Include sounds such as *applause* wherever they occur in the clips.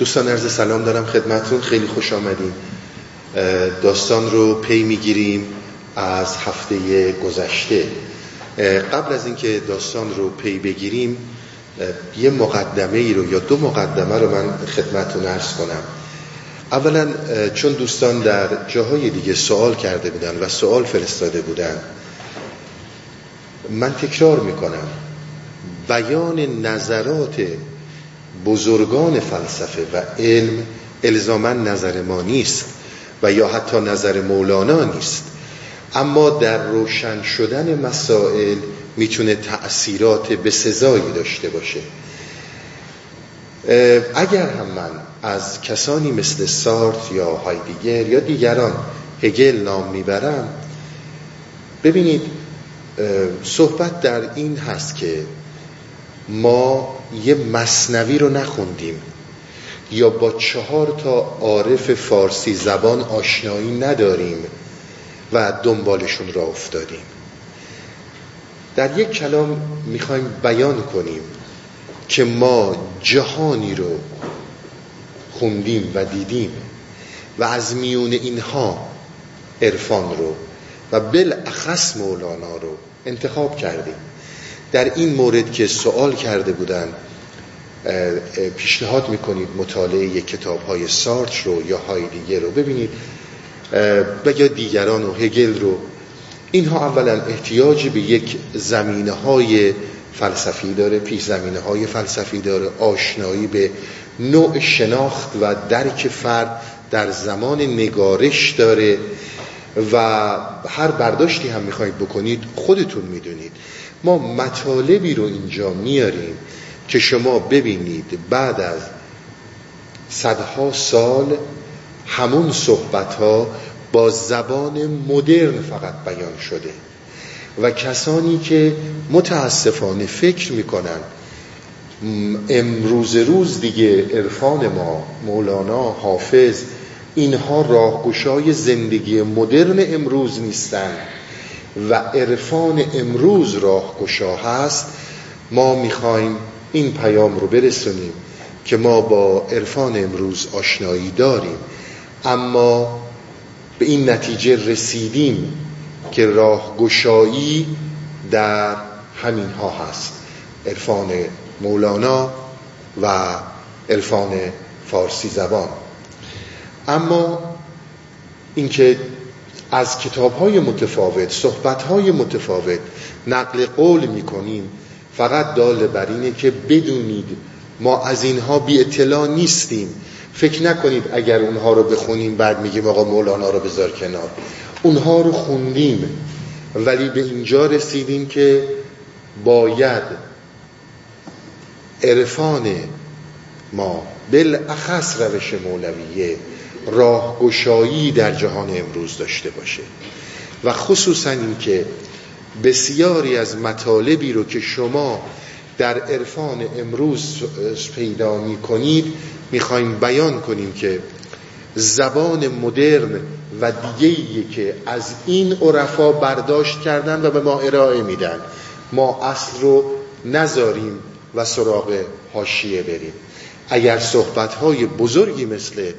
دوستان عرض سلام دارم خدمتون خیلی خوش آمدیم داستان رو پی می‌گیریم از هفته گذشته. قبل از اینکه داستان رو پی بگیریم یه مقدمه ای رو یا دو مقدمه رو من خدمتون عرض کنم. اولا چون دوستان در جاهای دیگه سوال کرده بودن و سوال فرستاده بودن من تکرار می‌کنم. بیان نظرات بزرگان فلسفه و علم الزاما نظر ما نیست و یا حتی نظر مولانا نیست. اما در روشن شدن مسائل می‌تونه تأثیرات به سزایی داشته باشه. اگر هم من از کسانی مثل سارت یا هایدیگر یا دیگران هگل نام می‌برم ببینید صحبت در این هست که ما یه مصنوی رو نخوندیم. یا با چهار تا عارف فارسی زبان آشنایی نداریم و دنبالشون را افتادیم. در یک کلام می‌خوایم بیان کنیم که ما جهانی رو خوندیم و دیدیم و از میون اینها عرفان رو و بالاخص مولانا رو انتخاب کردیم. در این مورد که سوال کرده بودن پیشنهاد می‌کنید مطالعه کتاب های سارچ رو یا هایدیگر رو ببینید و یا دیگران و هگل رو. اینها اولا احتیاج به یک زمینه های فلسفی داره پیش زمینه های فلسفی داره آشنایی به نوع شناخت و درک فرد در زمان نگارش داره و هر برداشتی هم می‌خواید بکنید خودتون می‌دونید. ما مطالبی رو اینجا میاریم که شما ببینید بعد از صدها سال همون صحبت ها با زبان مدرن فقط بیان شده. و کسانی که متاسفانه فکر می‌کنن امروز روز دیگه عرفان ما مولانا حافظ اینها راهگشای زندگی مدرن امروز نیستن. و عرفان امروز راهگشا هست ما می‌خوایم این پیام رو برسونیم که ما با عرفان امروز آشنایی داریم. اما به این نتیجه رسیدیم که راهگشایی در همین ها هست. عرفان مولانا و عرفان فارسی زبان. اما اینکه از کتاب های متفاوت صحبت های متفاوت نقل قول می‌کنیم. فقط دال بر اینه که بدونید ما از اینها بی اطلاع نیستیم. فکر نکنید اگر اونها رو بخونیم بعد میگیم آقا مولانا رو بذار کنار. اونها رو خوندیم ولی به اینجا رسیدیم که باید عرفان ما بالاخص روش مولویه راهگشایی در جهان امروز داشته باشه. و خصوصا این که بسیاری از مطالبی رو که شما در عرفان امروز پیدا می کنید می‌خوایم بیان کنیم که زبان مدرن و دیگه که از این عرفا برداشت کردن و به ما ارائه میدن. ما اصل رو نذاریم و سراغ حاشیه بریم. اگر صحبت های بزرگی مثل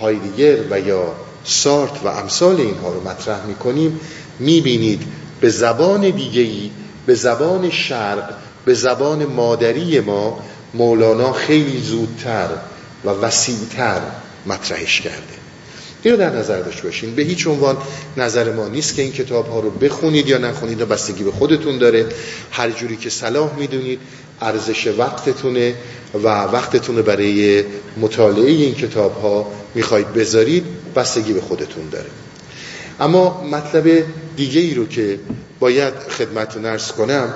هایدگر و یا سارت و امثال اینها رو مطرح می‌کنیم می‌بینید به زبان دیگهی به زبان شرق به زبان مادری ما مولانا خیلی زودتر و وسیعتر مطرحش کرده. این در نظر داشته باشین. به هیچ عنوان نظر ما نیست که این کتاب ها رو بخونید یا نخونید و بستگی به خودتون داره. هر جوری که صلاح می‌دونید ارزش وقتتونه و وقتتونه برای مطالعه این کتاب ها می‌خواید بذارید بستگی به خودتون داره. اما مطلب دیگه ای رو که باید خدمتتون ارز کنم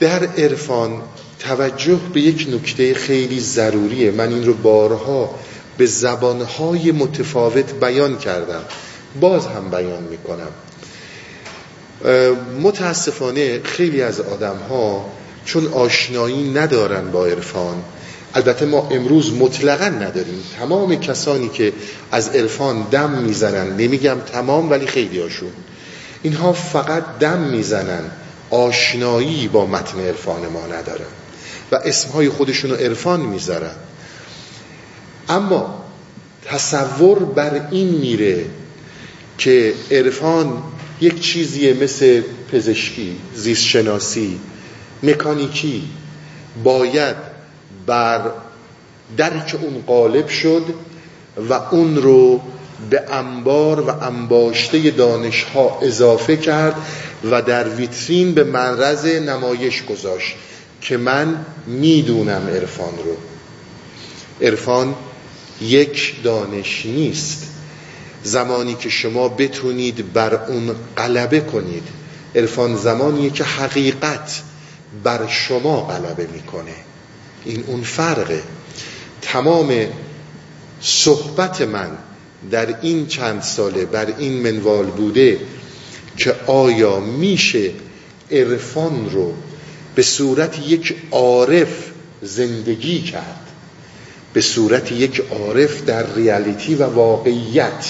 در عرفان توجه به یک نکته خیلی ضروریه. من این رو بارها به زبانهای متفاوت بیان کردم. باز هم بیان می‌کنم. متاسفانه خیلی از آدم ها چون آشنایی ندارن با عرفان البته ما امروز مطلقا نداریم. تمام کسانی که از عرفان دم می‌زنن نمیگم تمام ولی خیلی هاشون. اینها فقط دم می‌زنن. آشنایی با متن عرفان ما ندارن. و اسمهای خودشون رو عرفان می‌ذارن. اما تصور بر این میره که عرفان یک چیزیه مثل پزشکی زیستشناسی مکانیکی باید بر درک اون قالب شد و اون رو به انبار و انباشته دانش ها اضافه کرد و در ویترین به معرض نمایش گذاشت که من می‌دونم عرفان رو. عرفان یک دانش نیست. زمانی که شما بتونید بر اون غلبه کنید عرفان زمانیه که حقیقت بر شما غلبه می‌کنه. این اون فرقه. تمام صحبت من در این چند ساله بر این منوال بوده که آیا میشه عرفان رو به صورت یک عارف زندگی کرد به صورت یک عارف در ریالیتی و واقعیت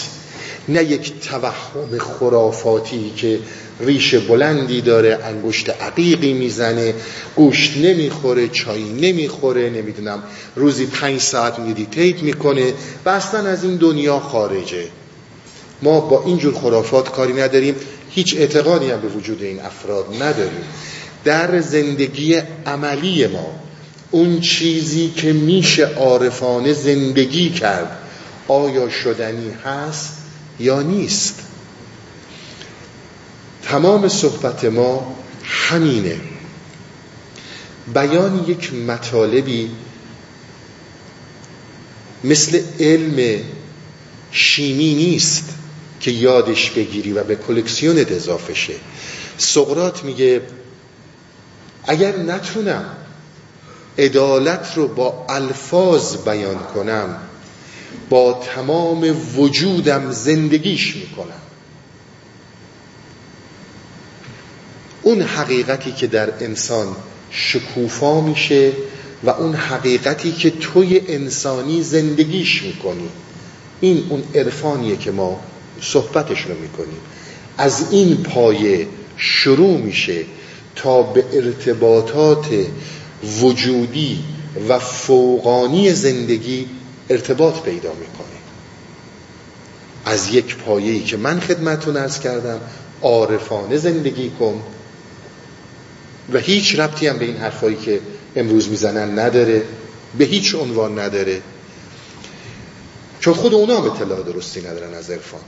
نه یک توهم خرافاتی که ریش بلندی داره انگشت عقیقی می‌زنه گوشت نمی‌خوره چای نمی‌خوره نمی‌دونم روزی پنج ساعت میدیتیت می‌کنه و اصلا از این دنیا خارجه. ما با اینجور خرافات کاری نداریم هیچ اعتقادی هم به وجود این افراد نداریم. در زندگی عملی ما اون چیزی که میشه عارفانه زندگی کرد آیا شدنی هست یا نیست؟ تمام صحبت ما همینه. بیان یک مطالبی مثل علم شیمی نیست که یادش بگیری و به کلکسیونت اضافه شه. سقرات میگه اگر نتونم عدالت رو با الفاظ بیان کنم با تمام وجودم زندگیش می‌کنم. اون حقیقتی که در انسان شکوفا میشه و اون حقیقتی که توی انسانی زندگیش می‌کنی. این اون عرفانیه که ما صحبتش رو می‌کنیم. از این پایه شروع میشه تا به ارتباطات وجودی و فوقانی زندگی ارتباط پیدا می‌کنه. از یک پایه‌ای که من خدمتون ارز کردم عارفانه زندگی کن. و هیچ ربطی هم به این حرفایی که امروز می‌زنن نداره به هیچ عنوان نداره. چون خود اونا هم اطلاع درستی ندارن از عرفان.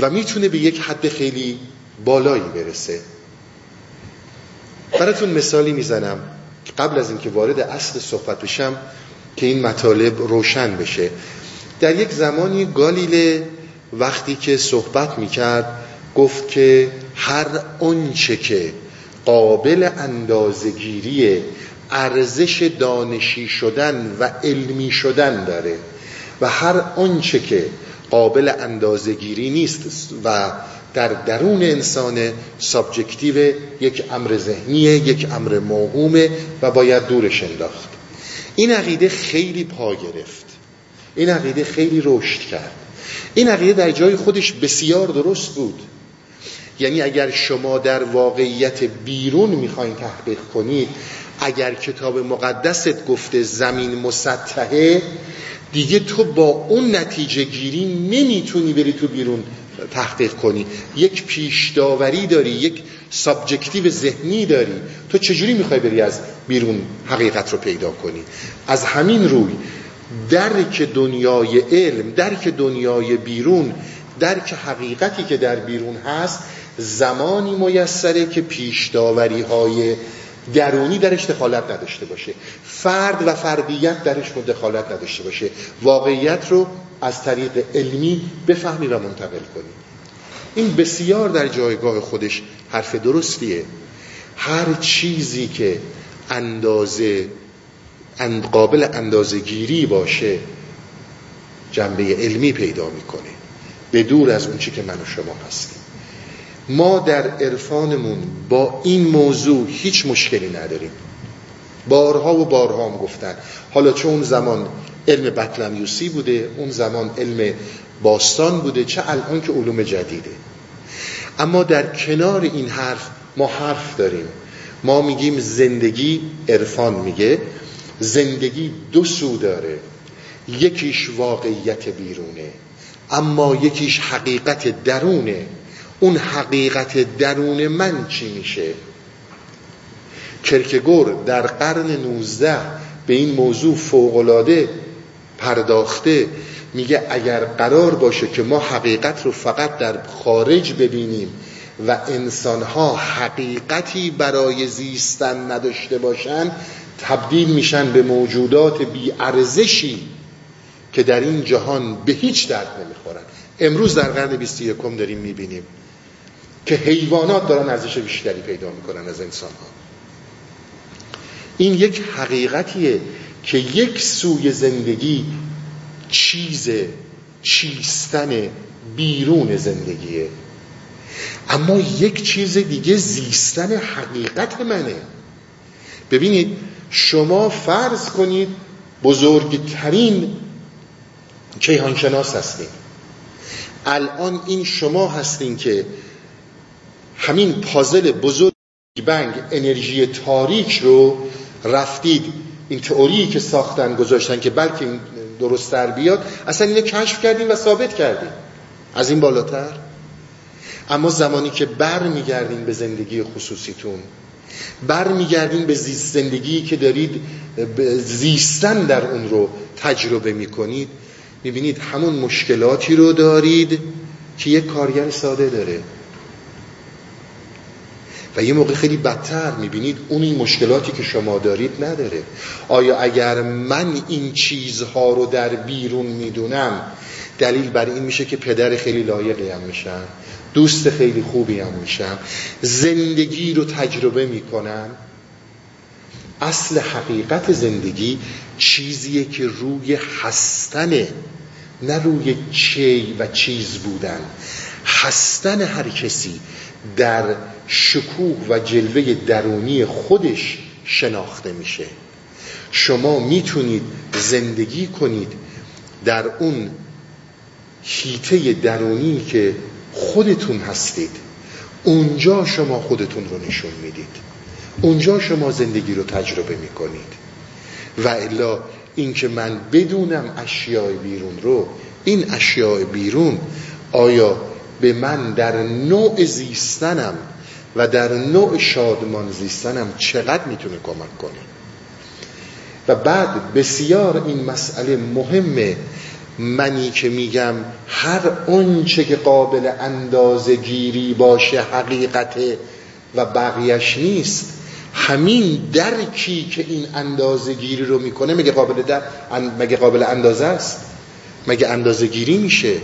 و می‌تونه به یک حد خیلی بالایی برسه. براتون مثالی می‌زنم قبل از اینکه وارد اصل صحبت بشم که این مطالب روشن بشه. در یک زمانی گالیله وقتی که صحبت می‌کرد گفت که هر آنچه که قابل اندازگیری ارزش دانشی شدن و علمی شدن داره و هر آنچه که قابل اندازگیری نیست و در درون انسان سابجکتیو یک امر ذهنیه یک امر موهومه و باید دورش انداخت. این عقیده خیلی پا گرفت. این عقیده خیلی رشد کرد. این عقیده در جای خودش بسیار درست بود. یعنی اگر شما در واقعیت بیرون می‌خواین تحقیق کنید اگر کتاب مقدست گفته زمین مسطحه دیگه تو با اون نتیجه گیری نمی‌تونی بری تو بیرون تحقیق کنی. یک پیش داوری داری یک subjective ذهنی داری. تو چجوری می‌خوای بری از بیرون حقیقت رو پیدا کنی؟ از همین روی درک دنیای علم درک دنیای بیرون درک حقیقتی که در بیرون هست زمانی میسره که پیش داوری های درونی درش دخالت نداشته باشه. فرد و فردیت درش دخالت نداشته باشه. واقعیت رو از طریق علمی بفهمی و منتقل کنی. این بسیار در جایگاه خودش حرف درستیه. هر چیزی که اندازه قابل اندازه گیری باشه جنبه علمی پیدا می‌کنه. به دور از اون چی که من و شما هستیم. ما در عرفانمون با این موضوع هیچ مشکلی نداریم. بارها و بارها هم گفتن. حالا چون اون زمان علم بطلمیوسی بوده اون زمان علم باستان بوده چه الان که علوم جدیده. اما در کنار این حرف ما حرف داریم. ما میگیم زندگی عرفان میگه. زندگی دو سو داره. یکیش واقعیت بیرونه اما یکیش حقیقت درونه. اون حقیقت درون من چی میشه؟ کرکگور در قرن 19 به این موضوع فوقلاده پرداخته میگه اگر قرار باشه که ما حقیقت رو فقط در خارج ببینیم و انسانها حقیقتی برای زیستن نداشته باشن تبدیل میشن به موجودات بیارزشی که در این جهان به هیچ درد نمی‌خورن. امروز در قرن 21 داریم می‌بینیم. که حیوانات دارن ارزش بیشتری پیدا می‌کنن از انسان ها این یک حقیقتیه که یک سوی زندگی چیز چیستن بیرون زندگیه. اما یک چیز دیگه زیستن حقیقت منه. ببینید شما فرض کنید بزرگترین کیهانشناس هستین الان این شما هستین که همین پازل بزرگ بنگ انرژی تاریک رو رفتید. این تئوری که ساختن گذاشتن که بلکه این درست در بیاد اصلا اینو کشف کردیم و ثابت کردیم. از این بالاتر. اما زمانی که بر میگردین به زندگی خصوصیتون بر میگردین به زیست زندگی که دارید زیستن در اون رو تجربه می‌کنید می‌بینید همون مشکلاتی رو دارید که یک کارگر ساده داره. و یه موقع خیلی بدتر می‌بینید اون این مشکلاتی که شما دارید نداره. آیا اگر من این چیزها رو در بیرون می‌دونم دلیل بر این میشه که پدر خیلی لایقی هم میشم دوست خیلی خوبی هم میشم زندگی رو تجربه می‌کنم؟ اصل حقیقت زندگی چیزیه که روی هستنه نه روی چی و چیز بودن. هستن هر کسی در شکوه و جلوه درونی خودش شناخته میشه. شما می‌تونید زندگی کنید در اون هیته درونی که خودتون هستید. اونجا شما خودتون رو نشون می‌دید. اونجا شما زندگی رو تجربه می‌کنید. و الا اینکه من بدونم اشیاء بیرون رو این اشیاء بیرون آیا به من در نوع زیستنم و در نوع شادمان زیستنم چقدر می‌تونه کمک کنه. و بعد بسیار این مسئله مهمه. منی که میگم هر اونچه که قابل اندازه گیری باشه حقیقت و بقیش نیست همین درکی که این اندازه گیری رو می‌کنه مگه قابل, در... مگه قابل اندازه است؟ مگه اندازه گیری میشه؟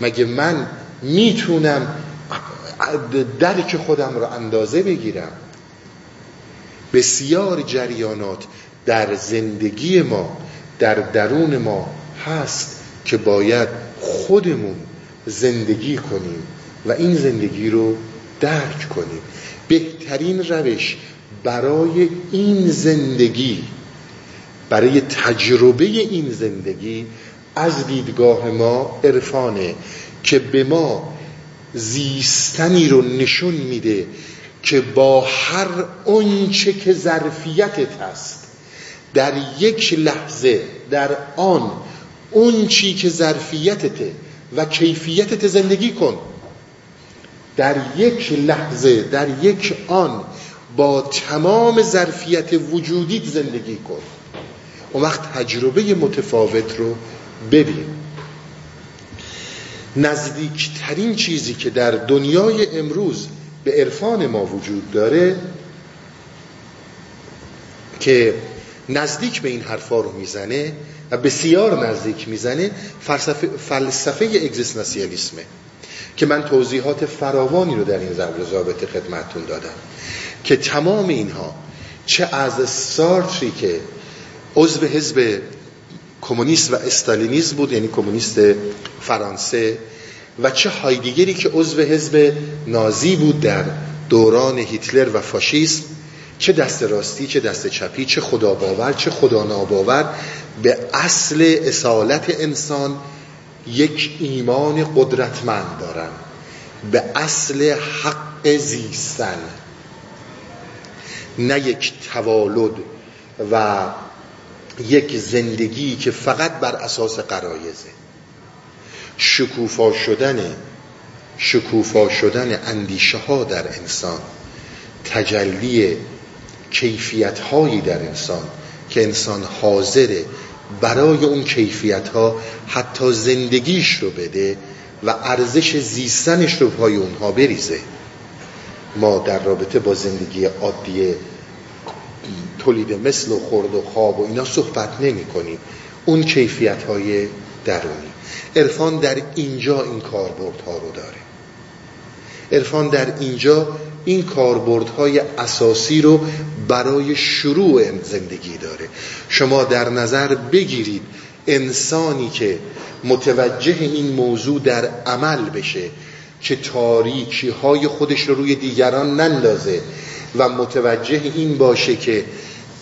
مگه من می‌تونم درک خودم رو اندازه بگیرم بسیار جریانات در زندگی ما در درون ما هست که باید خودمون زندگی کنیم و این زندگی رو درک کنیم. بهترین روش برای این زندگی برای تجربه این زندگی از دیدگاه ما عرفانه که به ما زیستنی رو نشون میده که با هر اونچه که ظرفیتت هست در یک لحظه در آن اون چی که ظرفیتته و کیفیتت زندگی کن. در یک لحظه در یک آن با تمام ظرفیت وجودیت زندگی کن. اون وقت تجربه متفاوت رو ببین. نزدیکترین چیزی که در دنیای امروز به عرفان ما وجود داره که نزدیک به این حرفا رو می‌زنه و بسیار نزدیک می‌زنه فلسفه, فلسفه اگزیستانسیالیسمه که من توضیحات فراوانی رو در این رابطه خدمتتون دادم که تمام اینها چه از سارتری که عضو حزب کمونیست و استالینیسم بود یعنی کمونیست فرانسه. و چه هایدیگری که عضو حزب نازی بود در دوران هیتلر و فاشیسم. چه دست راستی چه دست چپی چه خدا باور چه خدا ناباور. به اصل اصالت انسان یک ایمان قدرتمند دارن. به اصل حق زیستن. نه یک توالد و یک زندگی که فقط بر اساس قرایزه. شکوفا شدن شکوفا شدن اندیشه ها در انسان تجلی کیفیت هایی در انسان که انسان حاضره برای اون کیفیت ها حتی زندگیش رو بده و ارزش زیستنش رو پای اونها بریزه. ما در رابطه با زندگی عادی تولید مثل و خورد و خواب و اینا صحبت نمی کنیم اون کیفیت های درونی. عرفان در اینجا این کاربردها رو داره. عرفان در اینجا این کاربردهای اساسی رو برای شروع زندگی داره. شما در نظر بگیرید انسانی که متوجه این موضوع در عمل بشه که تاریکی های خودش رو روی دیگران نندازه و متوجه این باشه که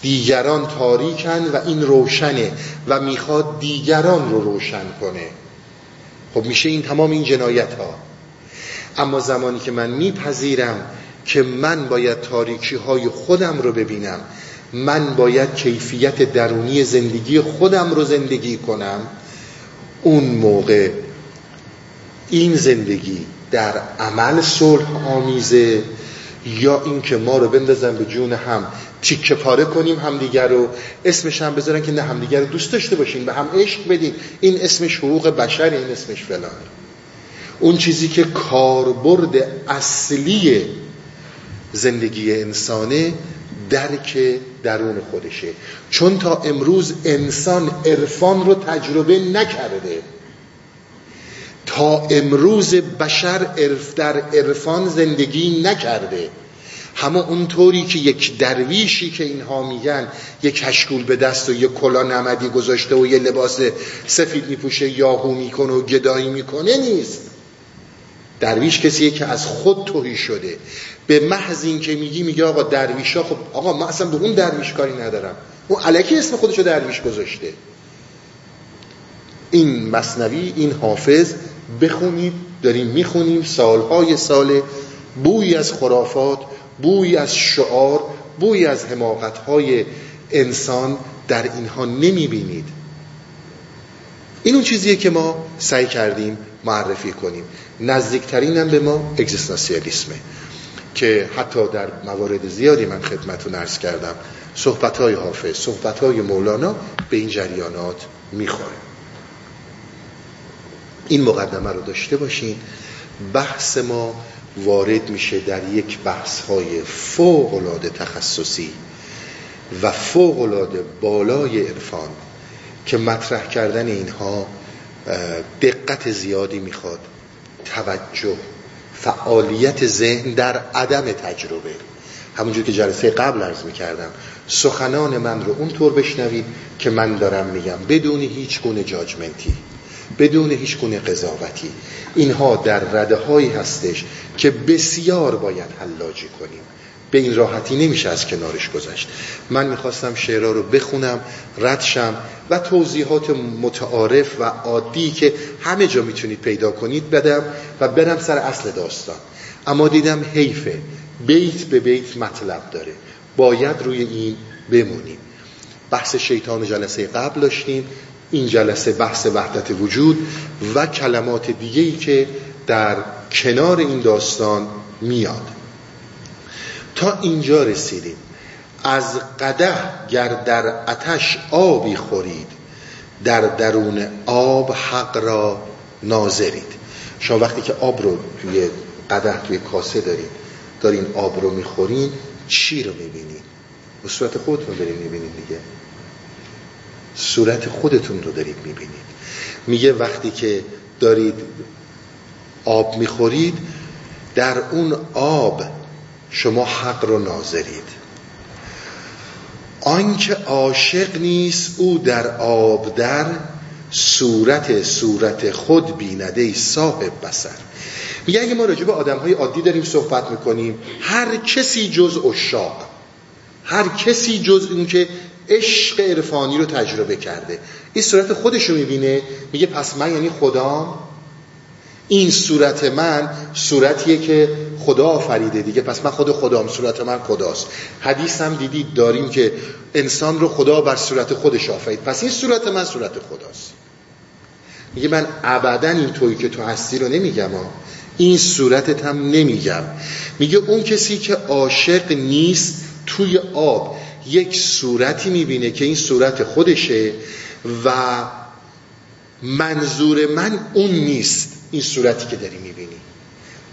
دیگران تاریکن و این روشنه و می‌خواد دیگران رو روشن کنه. خب میشه این تمام این جنایت ها اما زمانی که من میپذیرم که من باید تاریکی های خودم رو ببینم من باید کیفیت درونی زندگی خودم رو زندگی کنم اون موقع این زندگی در عمل صلح آمیزه یا اینکه ما رو بندازن به جون هم تیکه پاره کنیم همدیگر رو اسمش هم بذارن که نه همدیگر رو دوست داشته باشیم به هم عشق بدیم. این اسمش حقوق بشر این اسمش فلانه اون چیزی که کاربرد اصلی زندگی انسانه درک درون خودشه. چون تا امروز انسان عرفان رو تجربه نکرده تا امروز بشر عرف در عرفان زندگی نکرده. همه اونطوری که یک درویشی که اینها میگن یک کشکول به دست و یک کلا نمدی گذاشته و یه لباس سفید میپوشه یاهو می‌کنه و گدایی می‌کنه نیست. درویش کسیه که از خود توهی شده. به محض این که میگی میگه آقا درویش ها خب آقا ما اصلا به اون درویش کاری ندارم. اون علکی اسم خودشو درویش گذاشته. این مصنوی این حافظ بخونید داریم می‌خونیم سالهای سال بوی از خرافات بوی از شعار بوی از حماقتهای انسان در اینها نمی‌بینید. این اون چیزیه که ما سعی کردیم معرفی کنیم. نزدیکترین هم به ما اگزیستانسیالیسمه که حتی در موارد زیادی من خدمتون ارز کردم صحبت های حافظ صحبت های مولانا به این جریانات می‌خوره. این مقدمه رو داشته باشین. بحث ما وارد میشه در یک بحث های فوق العاده تخصصی و فوق العاده بالای عرفان که مطرح کردن اینها دقت زیادی می‌خواد. توجه فعالیت ذهن در عدم تجربه. همونجور که جلسه قبل عرض می‌کردم سخنان من رو اونطور بشنوید که من دارم میگم بدون هیچ گونه جاجمنتی بدون هیچ گونه قضاوتی. اینها در رده هایی هستش که بسیار باید حلاجی کنیم. به این راحتی نمیشه از کنارش گذشت. من می‌خواستم شعرها رو بخونم ردشم و توضیحات متعارف و عادی که همه جا می‌تونید پیدا کنید بدم و برم سر اصل داستان. اما دیدم حیفه بیت به بیت مطلب داره. باید روی این بمونیم. بحث شیطان جلسه قبل داشتیم. این جلسه بحث وحدت وجود و کلمات دیگهی که در کنار این داستان میاد. تا اینجا رسیدیم. از قده گر در اتش آبی خورید در درون آب حق را ناظرید. شما وقتی که آب رو توی قده توی کاسه دارید دارین آب رو می‌خورین چی رو می‌بینید؟ به صورت خودتون دارین می‌بینید دیگه. صورت خودتون رو دارید می‌بینید. میگه وقتی که دارید آب می‌خورید در اون آب شما حق رو ناظرید. آنکه عاشق نیست او در آب در صورت صورت خود بینده صاحب بسر میگه اگه ما راجع به آدم های عادی داریم صحبت می‌کنیم هر کسی جز اشاق هر کسی جز اون که عشق عرفانی رو تجربه کرده. این صورت خودش رو می‌بینه. میگه پس من یعنی خدا؟ این صورت من صورتیه که خدا آفریده دیگه. پس من خود خدام صورت من خداست. حدیث هم دیدید داریم که انسان رو خدا بر صورت خودش آفرید. پس این صورت من صورت خداست. میگه من ابدا این تویی که تو هستی رو نمیگم. این صورتت هم نمیگم. میگه اون کسی که عاشق نیست توی آب. یک صورتی می‌بینه که این صورت خودشه و منظور من اون نیست این صورتی که داری می‌بینی.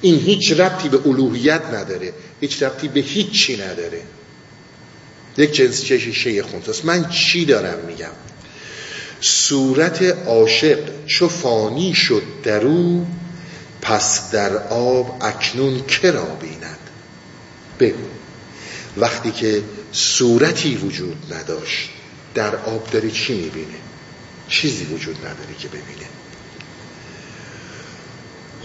این هیچ ربطی به الوهیت نداره هیچ ربطی به هیچی نداره. یک جنس چشی خونتاست. من چی دارم میگم؟ صورت عاشق چو فانی شد درو پس در آب اکنون کرا بیند؟ بگو. وقتی که صورتی وجود نداشت. در آب داره چی می‌بینه؟ چیزی وجود نداره که ببینه.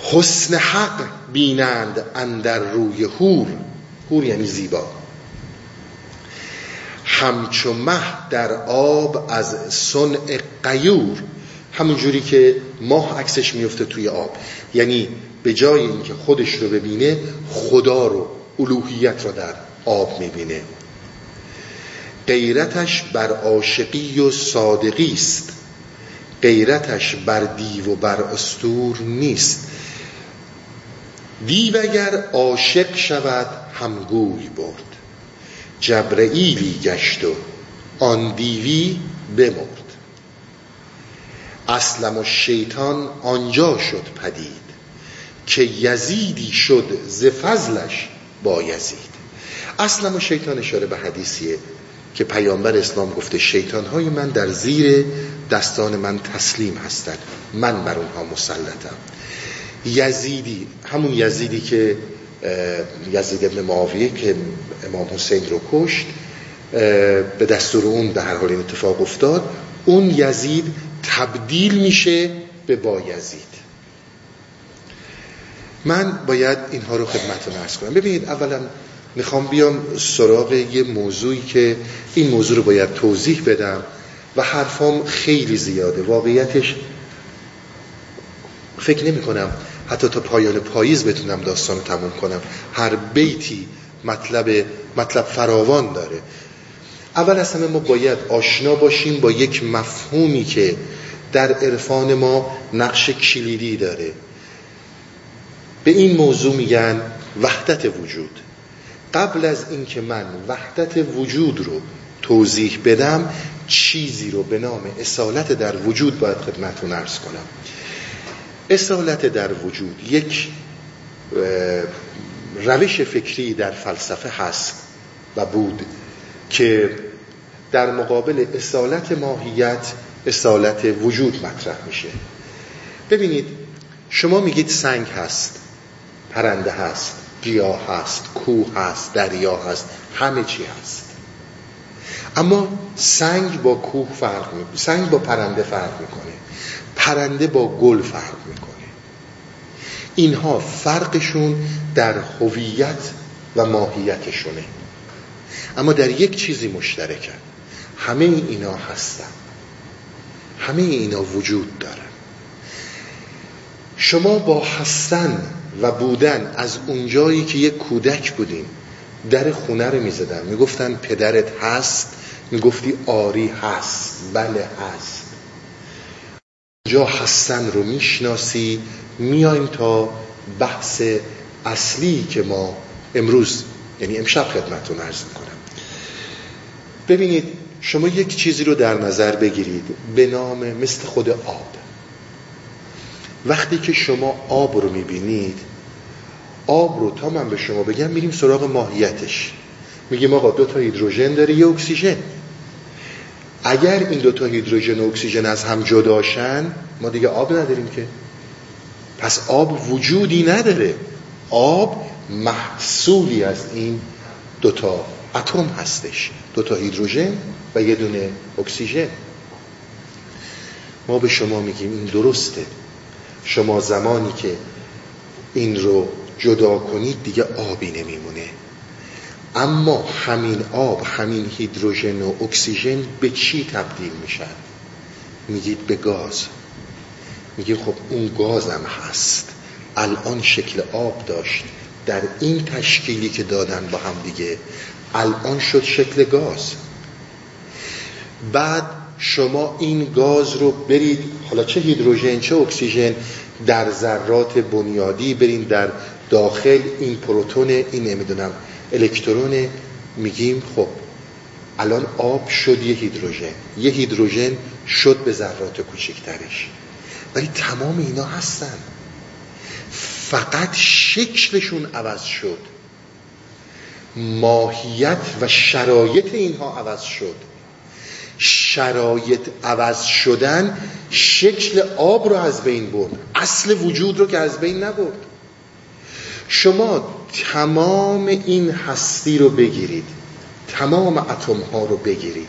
حسن حق بینند اندر روی هور هور یعنی زیبا. همچو مه در آب از صنع قیور. همون جوری که ماه عکسش میفته توی آب. یعنی به جای اینکه خودش رو ببینه خدا رو الوهیت رو در آب می‌بینه. غیرتش بر عاشقی و صادقی است. غیرتش بر دیو و بر استور نیست. دیو اگر عاشق شود همگوی برد. جبرئیلی گشت و آن دیوی بمرد. اسلم و شیطان آنجا شد پدید که یزیدی شد ز فضلش با یزید. اسلم و شیطان اشاره به حدیثیه که پیامبر اسلام گفته شیطان های من در زیر دستان من تسلیم هستند. من بر اونها مسلطم. یزیدی همون یزیدی که یزید ابن معاویه که امام حسین رو کشت به دستور اون در هر حال این اتفاق افتاد اون یزید تبدیل میشه به با یزید. من باید اینها رو خدمتتون ارز کنم. ببینید اولا می‌خوام بیام سراغ یه موضوعی که این موضوع رو باید توضیح بدم و حرفام خیلی زیاده. واقعیتش فکر نمی کنم حتی تا پایان پاییز بتونم داستان تموم کنم. هر بیتی مطلب مطلب فراوان داره. اول از همه ما باید آشنا باشیم با یک مفهومی که در عرفان ما نقش کلیدی داره. به این موضوع میگن وحدت وجود. قبل از اینکه من وحدت وجود رو توضیح بدم چیزی رو به نام اصالت در وجود باید خدمتون ارز کنم. اصالت در وجود یک روش فکری در فلسفه هست و بود که در مقابل اصالت ماهیت اصالت وجود مطرح میشه. ببینید شما میگید سنگ هست پرنده هست. گیاه هست کوه هست دریا هست همه چی هست. اما سنگ با کوه فرق می‌کنه سنگ با پرنده فرق می‌کنه. پرنده با گل فرق می‌کنه. اینها فرقشون در هویت و ماهیتشونه. اما در یک چیزی مشترکن. همه اینا هستن. همه اینا وجود دارن. شما با هستن و بودن از اونجایی که یک کودک بودیم در خونه رو می‌زدن. می‌گفتن پدرت هست؟ می‌گفتی آری هست. بله هست. جا هستن رو می‌شناسی میایم تا بحث اصلی که ما امروز یعنی امشب خدمتون عرض می‌کنم. ببینید شما یک چیزی رو در نظر بگیرید به نام مثل خود آب. وقتی که شما آب رو می‌بینید آب رو تا من به شما بگم میریم سراغ ماهیتش. میگیم آقا دو تا هیدروژن داره یه اکسیژن. اگر این دو تا هیدروژن و اکسیژن از هم جداشن ما دیگه آب نداریم که. پس آب وجودی نداره. آب محصولی از این دوتا اتم هستش. دوتا هیدروژن و یه دونه اکسیژن. ما به شما میگیم این درسته. شما زمانی که این رو جدا کنید دیگه آبی نمیمونه. اما همین آب همین هیدروژن و اکسیژن به چی تبدیل میشن؟ میگید به گاز. میگه خب اون گازم هست. الان شکل آب داشت. در این تشکیلی که دادن با هم دیگه الان شد شکل گاز. بعد شما این گاز رو برید حالا چه هیدروژن چه اکسیژن در ذرات بنیادی برین در داخل این پروتون این نمی‌دونم الکترون. میگیم خب الان آب شد یه هیدروژن. یه هیدروژن شد به ذرات کوچکترش. ولی تمام اینا هستن. فقط شکلشون عوض شد. ماهیت و شرایط اینها عوض شد. شرایط عوض شدن شکل آب رو از بین برد. اصل وجود رو که از بین نبرد. شما تمام این هستی رو بگیرید. تمام اتم ها رو بگیرید.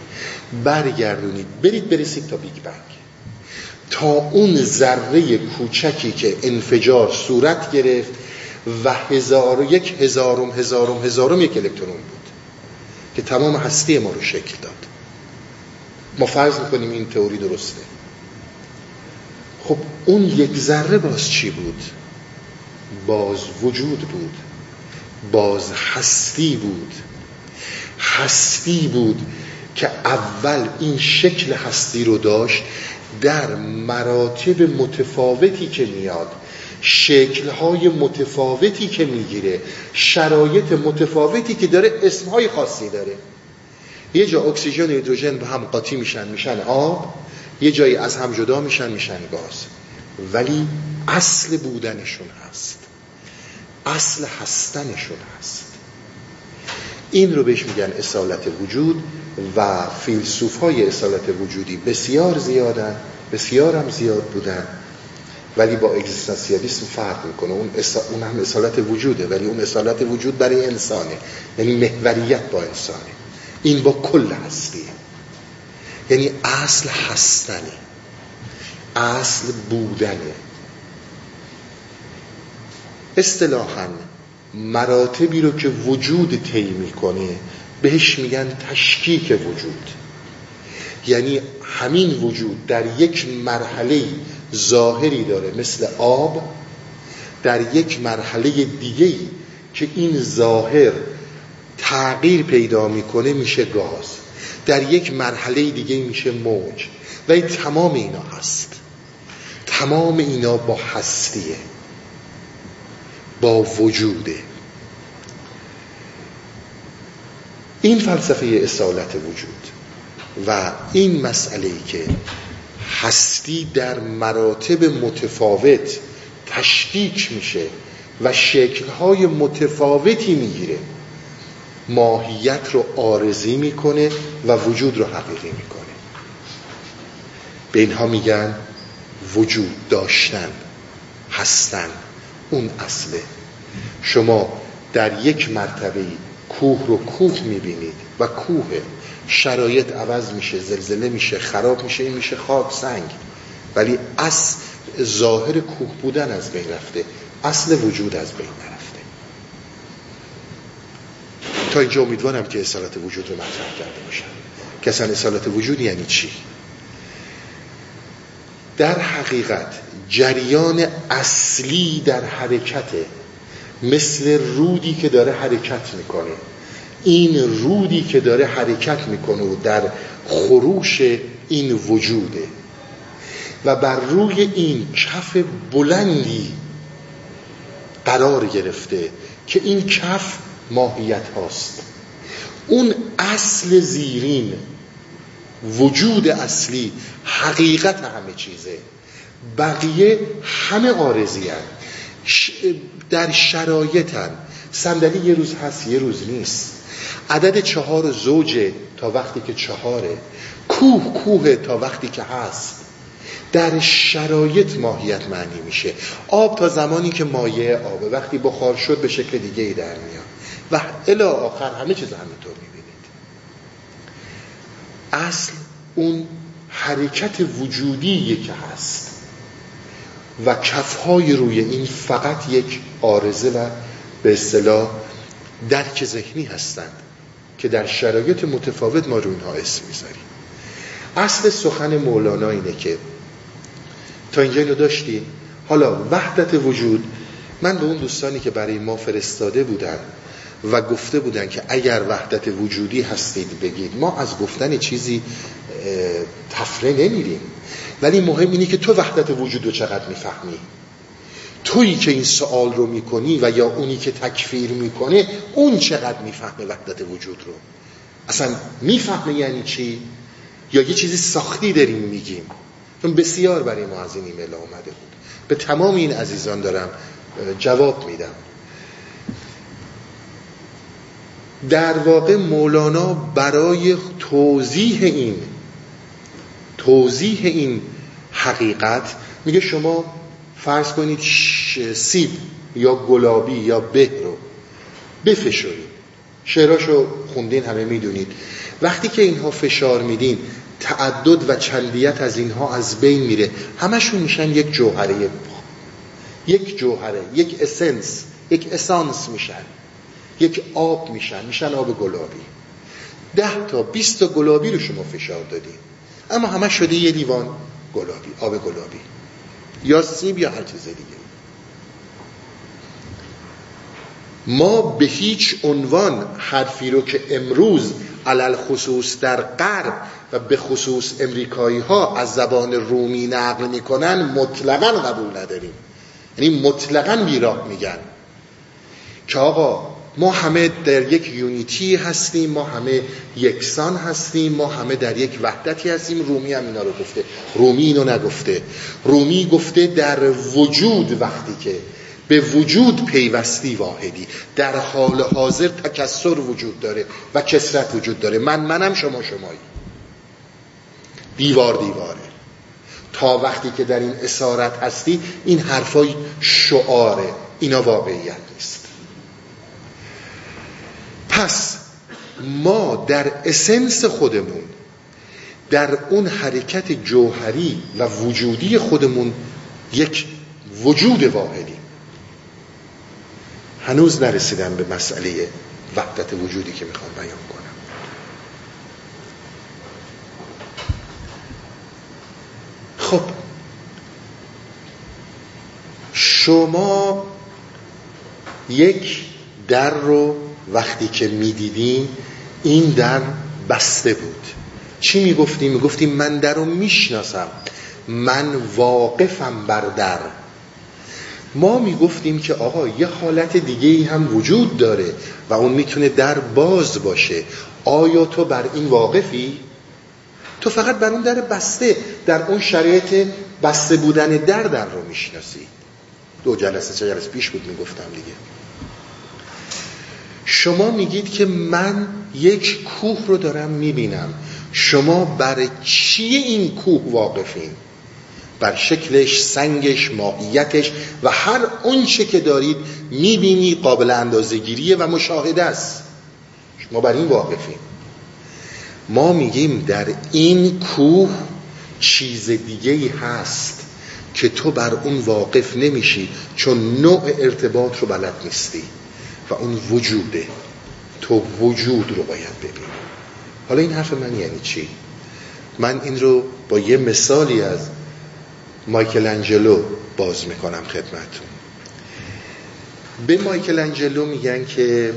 برگردونید. برید برسید تا بیگ بنگ. تا اون ذره کوچکی که انفجار صورت گرفت و هزار یک هزارم هزارم هزارم یک الکترون بود. که تمام هستی ما رو شکل داد. ما فرض می‌کنیم این تئوری درسته. خب اون یک ذره باز چی بود؟ باز وجود بود. باز هستی بود. هستی بود که اول این شکل هستی رو داشت در مراتب متفاوتی که میاد شکلهای متفاوتی که می‌گیره شرایط متفاوتی که داره اسمهای خاصی داره. یه جا اکسیژن و هیدروژن به هم قاطی میشن میشن آب یه جایی از هم جدا میشن میشن گاز. ولی اصل بودنشون هست. اصل هستنشون هست. این رو بهش میگن اصالت وجود و فیلسوف های اصالت وجودی بسیار زیادن بسیار هم زیاد بودن. ولی با اگزیستانسیالیسم فرق می‌کنه. اون, اون هم اصالت وجوده ولی اون اصالت وجود برای انسانه. یعنی محوریت با انسانه. این با کل هستیه یعنی اصل هستنه. اصل بودنه. اصطلاحا مراتبی رو که وجود طی می‌کنه بهش میگن تشکیک وجود. یعنی همین وجود در یک مرحله ظاهری داره مثل آب در یک مرحله دیگه که این ظاهر تغییر پیدا می‌کنه میشه گاز. در یک مرحله دیگه میشه موج. و تمام اینا هست. تمام اینا با هستیه. با وجوده. این فلسفه اصالت وجود. و این مسئله که هستی در مراتب متفاوت تشکیک میشه و شکلهای متفاوتی می‌گیره. ماهیت رو آرزی می‌کنه و وجود رو حقیقی می‌کنه. به اینها میگن وجود داشتن هستن. اون اصله. شما در یک مرتبه کوه رو کوه می‌بینید و کوه شرایط عوض میشه زلزله میشه خراب میشه این میشه خاک سنگ. ولی اصل ظاهر کوه بودن از بین رفته اصل وجود از بین نرفته تا اینجا امیدوارم که اصالت وجود رو مطرح کرده باشم. که اصلا اصالت وجود یعنی چی؟ در حقیقت جریان اصلی در حرکته مثل رودی که داره حرکت می‌کنه. این رودی که داره حرکت می‌کنه و در خروش این وجوده. و بر روی این کف بلندی قرار گرفته که این کف ماهیت هاست. اون اصل زیرین وجود اصلی حقیقت همه چیزه. بقیه همه آرزی در شرایطن. صندلی یه روز هست یه روز نیست. عدد چهار زوجه تا وقتی که چهاره. کوه کوه تا وقتی که هست. در شرایط ماهیت معنی میشه. آب تا زمانی که مایه آبه. وقتی بخار شد به شکل دیگه ای در میاد. و الا آخر همه چیز همینطور می‌بینید. اصل اون حرکت وجودی که هست و کفهای روی این فقط یک آرزه و به اصطلاح درک ذهنی هستند که در شرایط متفاوت ما رو اینها اسم می‌ذاریم. اصل سخن مولانا اینه که تا اینجا اینو داشتی حالا وحدت وجود من به اون دوستانی که برای ما فرستاده بودن و گفته بودن که اگر وحدت وجودی هستید بگید. ما از گفتن چیزی تفره نمیریم. ولی مهم اینه که تو وحدت وجود رو چقدر می‌فهمی. تویی که این سوال رو می‌کنی و یا اونی که تکفیر می‌کنه اون چقدر می‌فهمه وحدت وجود رو. اصلا می‌فهمه یعنی چی؟ یا یه چیزی ساختی داریم میگیم. چون بسیار برای ما از این ایمیل آمده بود. به تمام این عزیزان دارم جواب میدم. در واقع مولانا برای توضیح این توضیح این حقیقت میگه شما فرض کنید سیب یا گلابی یا به رو بفشارید. شعراشو خوندین همه می‌دونید. وقتی که اینها فشار میدین تعدد و چندیت از اینها از بین میره. همشون میشن یک جوهره یک جوهره یک اسنس یک اسانس میشن. یک آب میشن میشن آب گلابی. ده تا بیست تا گلابی رو شما فشار دادین اما همه شده یه لیوان گلابی آب گلابی. یا سیب یا هر چیز دیگه. ما به هیچ عنوان حرفی رو که امروز علل خصوص در غرب و به خصوص امریکایی ها از زبان رومی نقل می‌کنن مطلقا قبول نداریم. یعنی مطلقا بیراه میگن. که آقا ما همه در یک یونیتی هستیم ما همه یکسان هستیم ما همه در یک وحدتی هستیم. رومی هم اینا رو گفته. رومی اینو نگفته. رومی گفته در وجود وقتی که به وجود پیوستی واحدی. در حال حاضر تکسر وجود داره و کسرت وجود داره. من منم شما شمایی. دیوار دیواره. تا وقتی که در این اسارت هستی این حرفای شعاره. اینا واقعیت نیست. پس ما در اسنس خودمون در اون حرکت جوهری و وجودی خودمون یک وجود واحدی. هنوز نرسیدم به مسئله وحدت وجودی که می‌خوام بیان کنم. خب شما یک در رو وقتی که می‌دیدین این در بسته بود. چی می‌گفتیم؟ می‌گفتیم من در رو می‌شناسم. من واقفم بر در. ما می‌گفتیم که آقا یه حالت دیگه ای هم وجود داره و اون می‌تونه در باز باشه. آیا تو بر این واقفی؟ تو فقط بر اون در بسته در اون شرایط بسته بودن در در رو می‌شناسی. دو جلسه چه جلسه پیش بود می‌گفتم دیگه. شما میگید که من یک کوه رو دارم می‌بینم. شما بر چی این کوه واقفین؟ بر شکلش، سنگش، ماهیتش و هر اونچه که دارید می‌بینی قابل اندازگیریه و مشاهده است. شما بر این واقفین. ما میگیم در این کوه چیز دیگه ای هست که تو بر اون واقف نمیشی چون نوع ارتباط رو بلد نیستی. و اون وجوده. تو وجود رو باید ببینی. حالا این حرف من یعنی چی؟ من این رو با یه مثالی از مایکل انجلو باز می‌کنم خدمتون به مایکل انجلو میگن که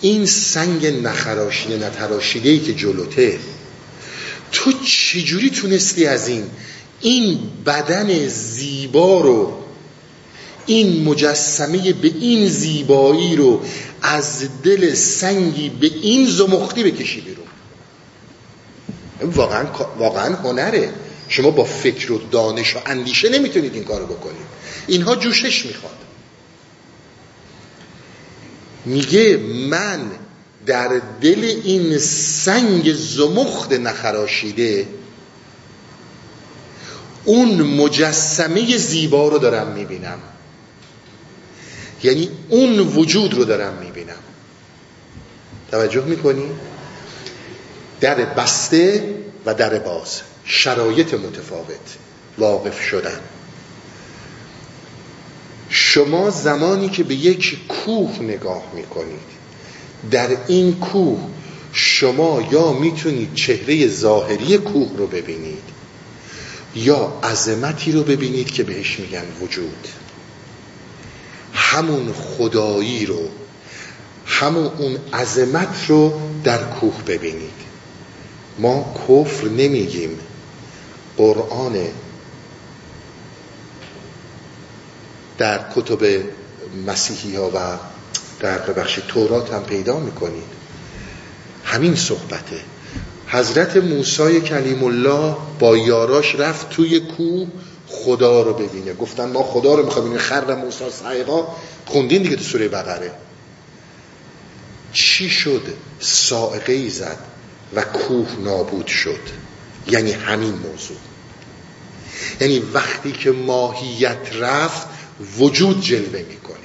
این سنگ نخراشیده نتراشیده ای که جلوته تو چجوری تونستی از این این بدن زیبا رو این مجسمه به این زیبایی رو از دل سنگی به این زمختی بکشی بیرون. واقعا, واقعا هنره. شما با فکر و دانش و اندیشه نمی‌تونید این کارو بکنید. اینها جوشش می‌خواد. میگه من در دل این سنگ زمخت نخراشیده اون مجسمه زیبا رو دارم می‌بینم. یعنی اون وجود رو دارم می‌بینم. توجه می‌کنی؟ در بسته و در باز. شرایط متفاوت. واقف شدن. شما زمانی که به یک کوه نگاه می‌کنید در این کوه شما یا می‌تونید چهره ظاهری کوه رو ببینید یا عظمتی رو ببینید که بهش میگن وجود. همون خدایی رو همون اون عظمت رو در کوه ببینید. ما کفر نمیگیم. قرآن در کتب مسیحی ها و در ببخشید تورات هم پیدا می‌کنید. همین صحبته. حضرت موسی کلیم الله با یاراش رفت توی کوه خدا رو ببینه. گفتن ما خدا رو می‌خوایم ببینیم. خر موسی سعیقا خوندین دیگه تو سوره بقره. چی شد؟ سائقه ای زد و کوه نابود شد. یعنی همین موضوع. یعنی وقتی که ماهیت رفت وجود جلوه می‌کنه.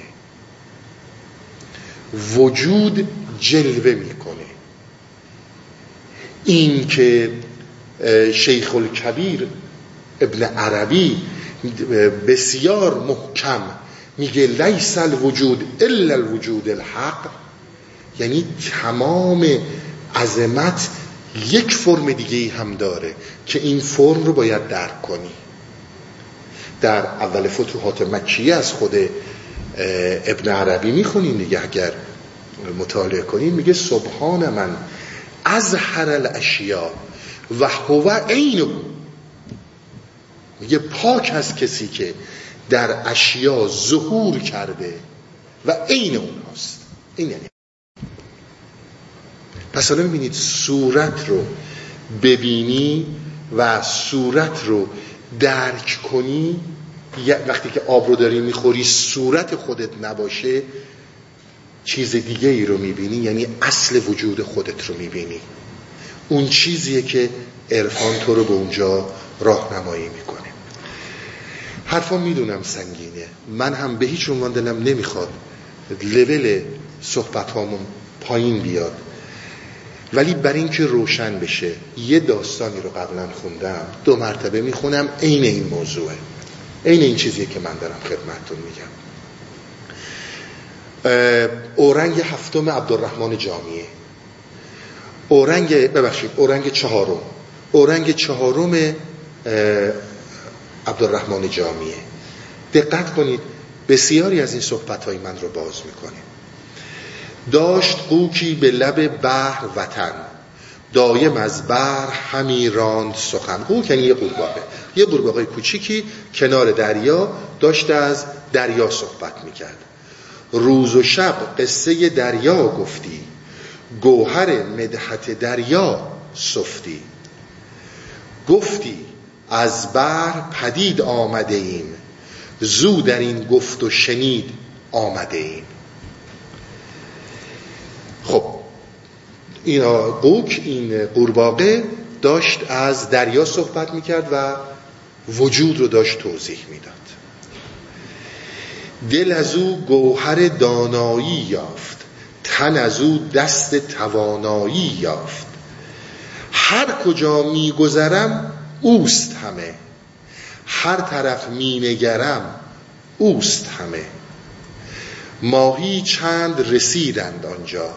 وجود جلوه می‌کنه. این که شیخ الکبیر ابن عربی بسیار محکم میگه لیس الوجود الا الوجود الحق یعنی تمام عظمت یک فرم دیگه هم داره که این فرم رو باید درک کنی. در اول فتوحات مکیه از خود ابن عربی می‌خونیم دیگه اگر مطالعه کنیم میگه سبحان من از هر الاشیا و هو عین میگه پاک از کسی که در اشیا ظهور کرده و عین اونهاست این یعنی. پس حالا می‌بینید صورت رو ببینی و صورت رو درک کنی. وقتی که آب رو داری می‌خوری صورت خودت نباشه چیز دیگه ای رو می‌بینی. یعنی اصل وجود خودت رو می‌بینی. اون چیزیه که عرفان تو رو به اونجا راهنمایی می‌کنه. حرفا می‌دونم سنگینه. من هم به هیچ عنوان دلم نمی‌خواد لول صحبت هامون پایین بیاد. ولی بر اینکه روشن بشه یه داستانی رو قبلا خوندم دو مرتبه می‌خونم عین این موضوعه. عین این چیزیه که من دارم خدمتتون میگم. اورنگ هفتم عبدالرحمن جامیه. اورنگ ببخشید اورنگ چهارم. اورنگ چهارم عبدالرحمن جامیه. دقت کنید بسیاری از این صحبت های من رو باز می‌کنه داشت قوکی به لب بحر وطن. دایم از بحر همی راند سخن. قوک یعنی یه قورباغه. یه قورباغه کوچیکی کنار دریا داشت از دریا صحبت می‌کرد. روز و شب قصه دریا گفتی. گوهر مدحت دریا صفتی گفتی از بر پدید آمده ایم زو در این گفت و شنید آمده ایم خب این قوک این قورباغه داشت از دریا صحبت می‌کرد و وجود رو داشت توضیح می‌داد. دل از او گوهر دانایی یافت تن از او دست توانایی یافت. هر کجا میگذرم اوست همه. هر طرف مینگرم اوست همه. ماهی چند رسیدند آنجا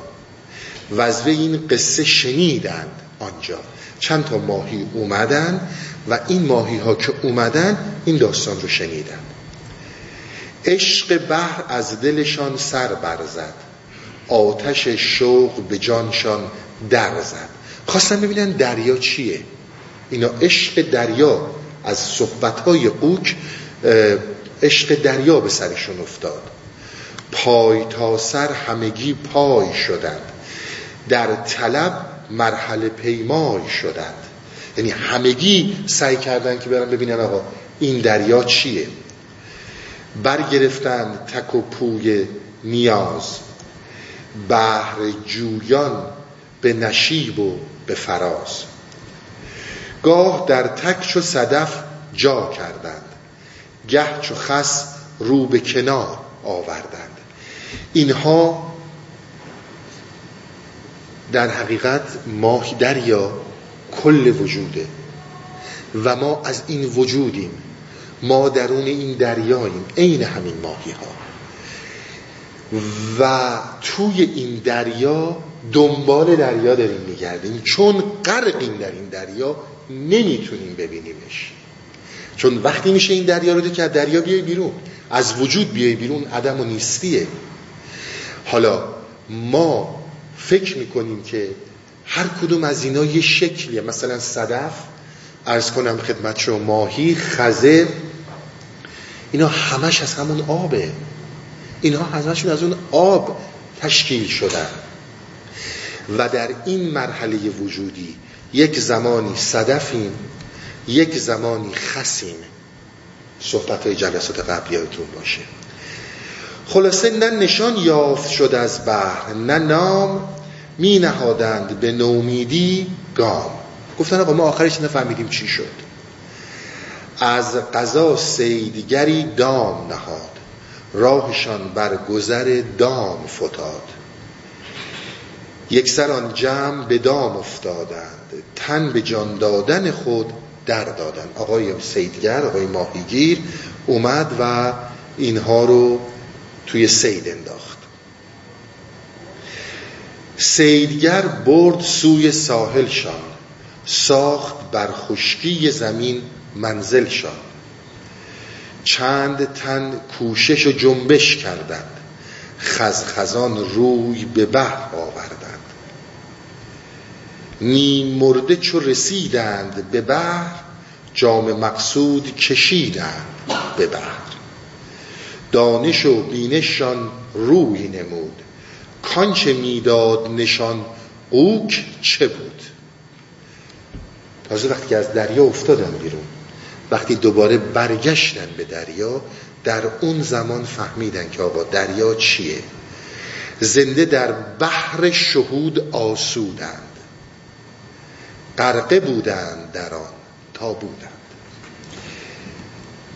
و این قصه شنیدند آنجا. چند تا ماهی اومدن و این ماهی ها که اومدن این داستان رو شنیدن عشق بحر از دلشان سر برزد آتش شوق به جانشان در زد. خواستم ببینن دریا چیه. اینا عشق دریا از صحبتهای قوک عشق دریا به سرشون افتاد. پای تا سر همگی پای شدند. در طلب مرحله پیمای شدند. یعنی همگی سعی کردن که برن ببینن آقا این دریا چیه. برگرفتند تک و پوی نیاز. بحر جویان به نشیب و به فراز. گاه در تک چو صدف جا کردند. گه چو خس رو به کنار آوردند. اینها در حقیقت ماه دریا کل وجوده و ما از این وجودیم. ما درون این دریاییم. عین همین ماهی ها و توی این دریا دنبال دریا داریم میگردیم. چون غرقیم در این دریا نمی‌تونیم ببینیمش. چون وقتی میشه این دریا رو که دریا بیای بیرون از وجود بیای بیرون عدم و نیستیه. حالا ما فکر می‌کنیم که هر کدوم از اینا یه شکلیه. مثلا صدف ارز کنم خدمت شما ماهی خزه اینا همش از همون آبه. اینها همشون از اون آب تشکیل شدن. و در این مرحله وجودی یک زمانی صدفیم یک زمانی خسیم. صحبت های جلسات قبلیاتون باشه. خلاصه نه نشان یافت شد از بحر نه نام می نهادند به نومیدی گام. گفتن آقا ما آخرش نفهمیدیم چی شد. از قضا سیدگری دام نهاد راهشان بر گذر دام فتاد. یک آن جمع به دام افتادند. تن به جان دادن خود در دادن. آقای سیدگر آقای ماهیگیر اومد و اینها رو توی سید انداخت. سیدگر برد سوی ساحلشان ساخت بر خشکی زمین منزلشان چند تن کوشش و جنبش کردند. خزخزان روی به بحر آوردند. نیم مرده چو رسیدند به بحر جام مقصود کشیدند به بحر. دانش و بینششان روی نمود کانچه می‌داد نشان قوک چه بود. تازه وقتی از دریا افتادن بیرون وقتی دوباره برگشتن به دریا در اون زمان فهمیدن که آقا دریا چیه. زنده در بحر شهود آسودند غرقه بودند در آن تا بودند.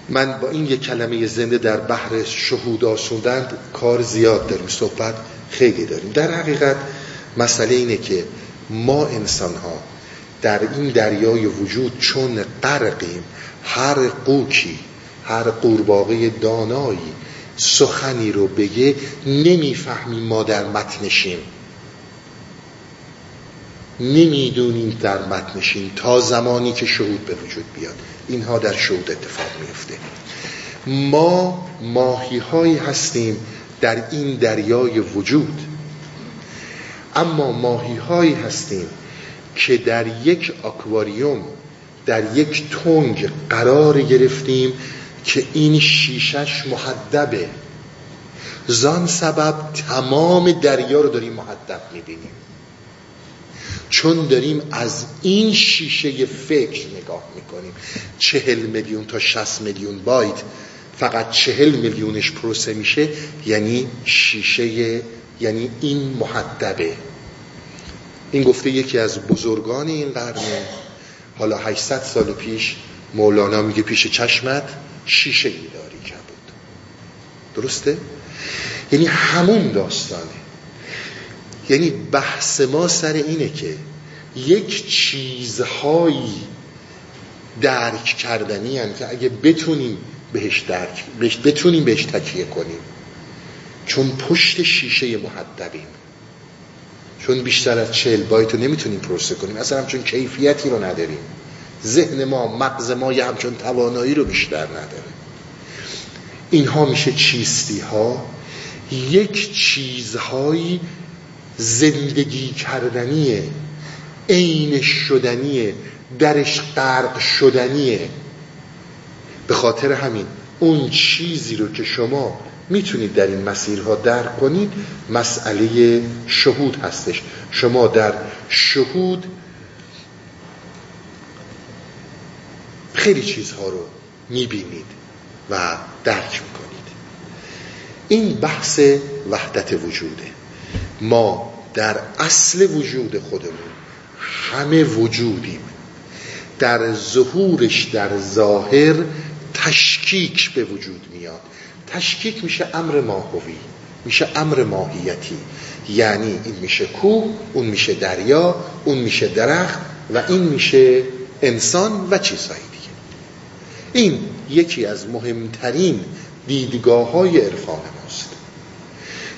من با این یک کلمه زنده در بحر شهود آسودند کار زیاد داریم صحبت خیلی داریم. در حقیقت مسئله اینه که ما انسان ها در این دریای وجود چون غرقیم هر قوکی هر قورباغه دانایی سخنی رو بگه نمی‌فهمیم ما در متنشیم. نمی‌دونیم در متنشیم تا زمانی که شهود به وجود بیاد. اینها در شهود اتفاق میفته ما ماهی هایی هستیم در این دریای وجود. اما ماهی هایی هستیم که در یک آکواریوم در یک تنگ قرار گرفتیم که این شیشش محدبه زان سبب تمام دریا رو داریم محدب می‌بینیم. چون داریم از این شیشه فکر نگاه می‌کنیم. چهل میلیون تا شست میلیون بایت فقط چهل میلیونش پروسه میشه یعنی شیشه یعنی این محدبه. این گفته یکی از بزرگان این قرنه حالا 800 سال پیش مولانا میگه پیش چشمت شیشه ای داری بود درسته؟ یعنی همون داستانه. یعنی بحث ما سر اینه که یک چیزهایی درک کردنی هن که اگه بتونیم بهش درک بهش بتونیم بهش تکیه کنیم. چون پشت شیشه محدبیم. چون بیشتر از چهل بایت رو نمی‌تونیم پروسه کنیم. اصلا همچون کیفیتی رو نداریم. ذهن ما مغز ما یه همچون توانایی رو بیشتر نداره. اینها میشه چیستی ها یک چیزهایی زندگی کردنیه عین شدنیه درش غرق شدنیه. به خاطر همین اون چیزی رو که شما می‌تونید در این مسیرها درک کنید مسئله شهود هستش. شما در شهود خیلی چیزها رو می‌بینید و درک می‌کنید. این بحث وحدت وجوده. ما در اصل وجود خودمون همه وجودیم. در ظهورش در ظاهر تشکیک به وجود میاد. تشکیک میشه امر ماهوی میشه امر ماهیتی. یعنی این میشه کوه اون میشه دریا اون میشه درخت و این میشه انسان و چیزهای دیگه. این یکی از مهمترین دیدگاه های عرفان ماست.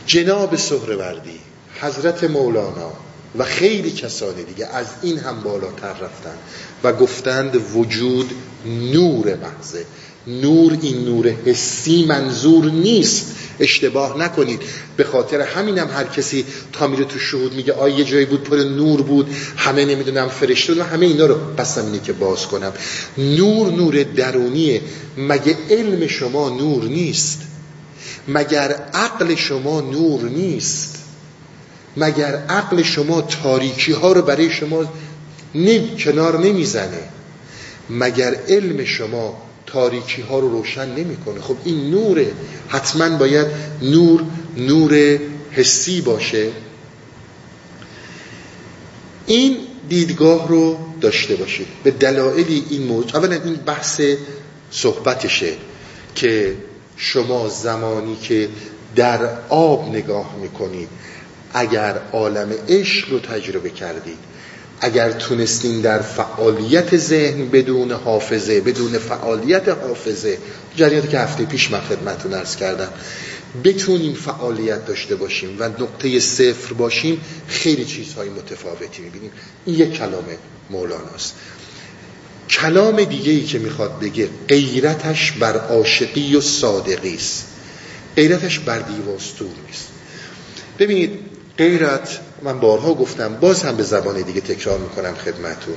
جناب سهروردی حضرت مولانا و خیلی کسان دیگه از این هم بالاتر رفتن و گفتند وجود نور محضه. نور این نور حسی منظور نیست. اشتباه نکنید. به خاطر همینم هر کسی تا میره تو شهود میگه آیا یه جایی بود پر نور بود. همه نمی‌دونم فرشته و همه اینا رو قسم اینه که باز کنم. نور نور درونیه. مگه علم شما نور نیست؟ مگر عقل شما نور نیست؟ مگر عقل شما تاریکی ها رو برای شما کنار نمی‌زنه؟ مگر علم شما تاریکی ها رو روشن نمی‌کنه؟ خب این نوره. حتما باید نور نور حسی باشه. این دیدگاه رو داشته باشید. به دلایلی این موضوع. اولا این بحث صحبتشه که شما زمانی که در آب نگاه می‌کنید اگر عالم عشق رو تجربه کردید اگر تونستیم در فعالیت ذهن بدون حافظه بدون فعالیت حافظه جریاتی که هفته پیش من خدمتتون ارز کردم بتونیم فعالیت داشته باشیم و نقطه صفر باشیم خیلی چیزهای متفاوتی می‌بینیم این یک کلام مولاناست کلام دیگه ای که می‌خواد بگه غیرتش بر عاشقی و صادقی است. غیرتش بر دیواستور نیست. ببینید غیرت من بارها گفتم باز هم به زبان دیگه تکرار می‌کنم خدمتون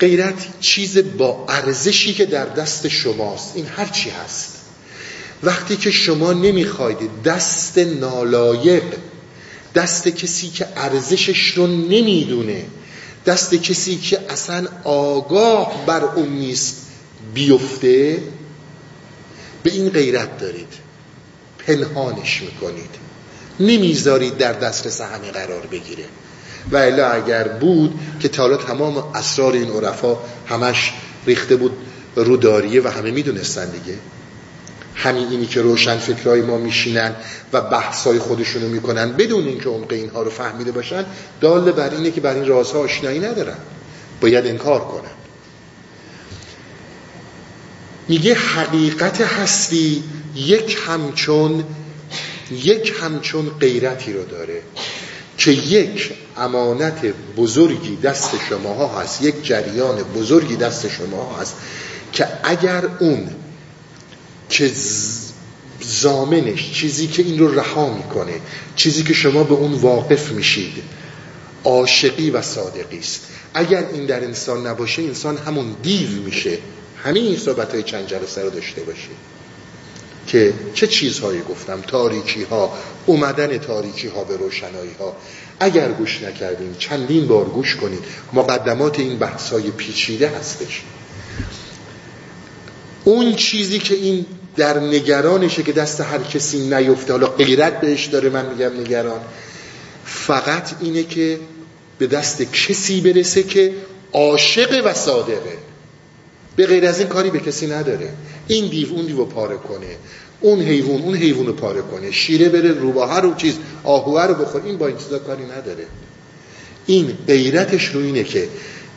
غیرت چیز با ارزشی که در دست شماست. این هر چی هست. وقتی که شما نمی‌خواید دست نالایق دست کسی که ارزشش رو نمی‌دونه دست کسی که اصلا آگاه بر اون نیست بیفته به این غیرت دارید. پنهانش می‌کنید. نمی‌ذارید در دسترس همه قرار بگیره. و الا اگر بود که تا تمام اسرار این عرفا همش ریخته بود رو داریه و همه می‌دونستن دیگه. همین اینی که روشن فکرهای ما میشینن و بحثای خودشونو می‌کنن بدون اینکه عمق اینها رو فهمیده باشن دال بر اینه که بر این رازها آشنایی ندارن. باید انکار کنن. میگه حقیقت هستی یک همچون یک همچون غیرتی رو داره که یک امانت بزرگی دست شما هست یک جریان بزرگی دست شما هست که اگر اون که زامنش چیزی که این رو رها می‌کنه چیزی که شما به اون واقف میشید عاشقی و صادقی است. اگر این در انسان نباشه انسان همون دیو میشه. همین این صحبت های چند جلسه رو داشته باشید. که چه چیزهایی گفتم؟ تاریکی ها اومدن تاریکی ها به روشنایی ها اگر گوش نکردیم چندین بار گوش کنید مقدمات این بحث های پیچیده هستش. اون چیزی که این در نگرانشه که دست هر کسی نیفته حالا غیرت بهش داره من میگم نگران. فقط اینه که به دست کسی برسه که عاشق و صادقه. به غیر از این کاری به کسی نداره. این دیو اون دیو پاره کنه. اون حیوان اون حیوان رو پاره کنه. شیره بره روباه رو چیز آهوه رو بخور این با این چیزا کاری نداره. این غیرتش رو اینه که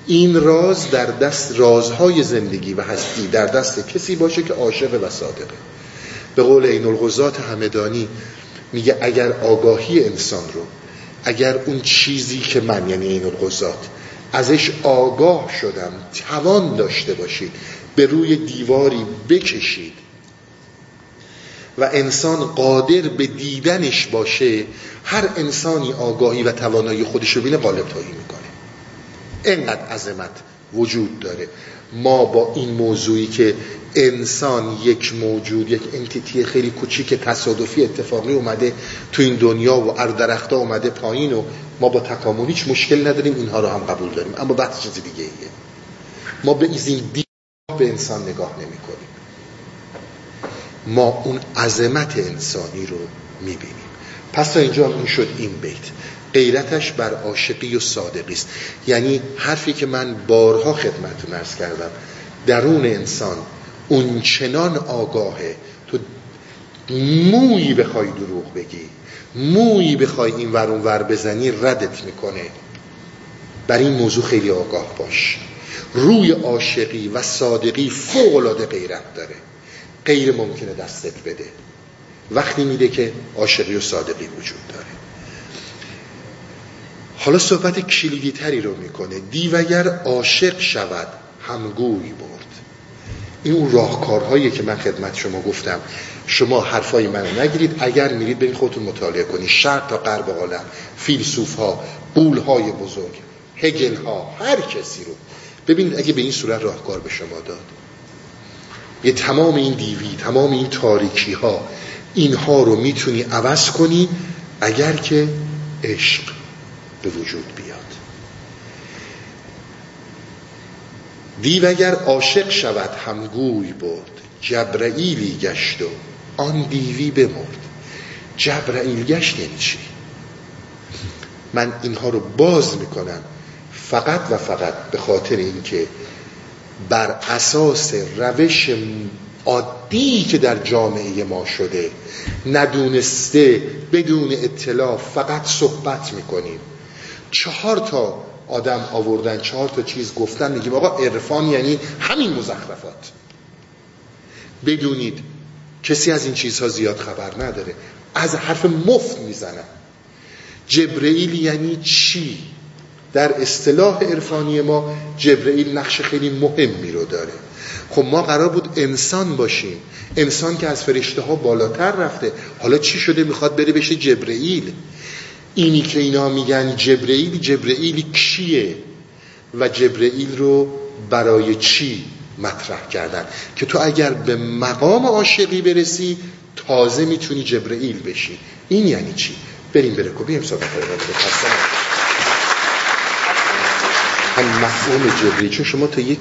این راز در دست رازهای زندگی و هستی در دست کسی باشه که عاشق و صادقه. به قول این الغزات همدانی میگه اگر آگاهی انسان رو اگر اون چیزی که من یعنی این الغزات ازش آگاه شدم توان داشته باشید به روی دیواری بکشید و انسان قادر به دیدنش باشه هر انسانی آگاهی و توانایی خودش رو بینه قالب تایی می‌کنه. اینقدر عظمت وجود داره. ما با این موضوعی که انسان یک موجود یک انتیتی خیلی کوچیک تصادفی اتفاقی اومده تو این دنیا و اردرختا اومده پایین و ما با تکامل هیچ مشکل نداریم اینها رو هم قبول داریم. اما بحث چیز دیگه ایه ما به این دید به انسان نگاه نمی کنیم ما اون عظمت انسانی رو می‌بینیم. پس تا اینجا این شد این بیت. غیرتش بر عاشقی و صادقی است. یعنی حرفی که من بارها خدمتتون ارز کردم. درون انسان اون چنان آگاهه. تو مویی بخوای دروغ بگی. مویی بخوای این ور اون ور بزنی ردت می‌کنه. بر این موضوع خیلی آگاه باش. روی عاشقی و صادقی فوق العاده غیرت داره. غیر ممکنه دستت بده. وقتی میده که عاشقی و صادقی وجود داره. حالا صحبت کلیدی تری رو می‌کنه. دیو اگر عاشق شود همگوی برد. این اون راهکارهایی که من خدمت شما گفتم. شما حرفای منو نگیرید. اگر میرید برید خودتون مطالعه کنید. شرق تا غرب عالم فیلسوف ها قول های بزرگ هگل ها هر کسی رو. ببینید اگه به این صورت راهکار به شما داد. یه تمام این دیوی تمام این تاریکی ها اینها رو می‌تونی عوض کنی اگر که عشق به وجود بیاد. دیو اگر عاشق شود همگوی برد جبرئیلی گشت و آن دیوی بمرد. جبرئیل گشت یعنی چی؟ من اینها رو باز می‌کنم فقط و فقط به خاطر اینکه بر اساس روش عادی که در جامعه ما شده ندونسته بدون اطلاع فقط صحبت می‌کنیم. چهار تا آدم آوردن چهار تا چیز گفتن میگیم آقا عرفان یعنی همین مزخرفات. بدونید کسی از این چیزها زیاد خبر نداره. از حرف مفت می‌زنن. جبرئیل یعنی چی؟ در اصطلاح عرفانی ما جبرئیل نقش خیلی مهمی رو داره. خب ما قرار بود انسان باشیم. انسان که از فرشته ها بالاتر رفته. حالا چی شده؟ می‌خواد بره بشه جبرئیل. اینی که اینا میگن جبرئیل جبرئیل کیه؟ و جبرئیل رو برای چی مطرح کردن؟ که تو اگر به مقام عاشقی برسی تازه می‌تونی جبرئیل بشی. این یعنی چی؟ بریم بره بیم صحبت هم مفهوم جبرئیل چون شما تا یک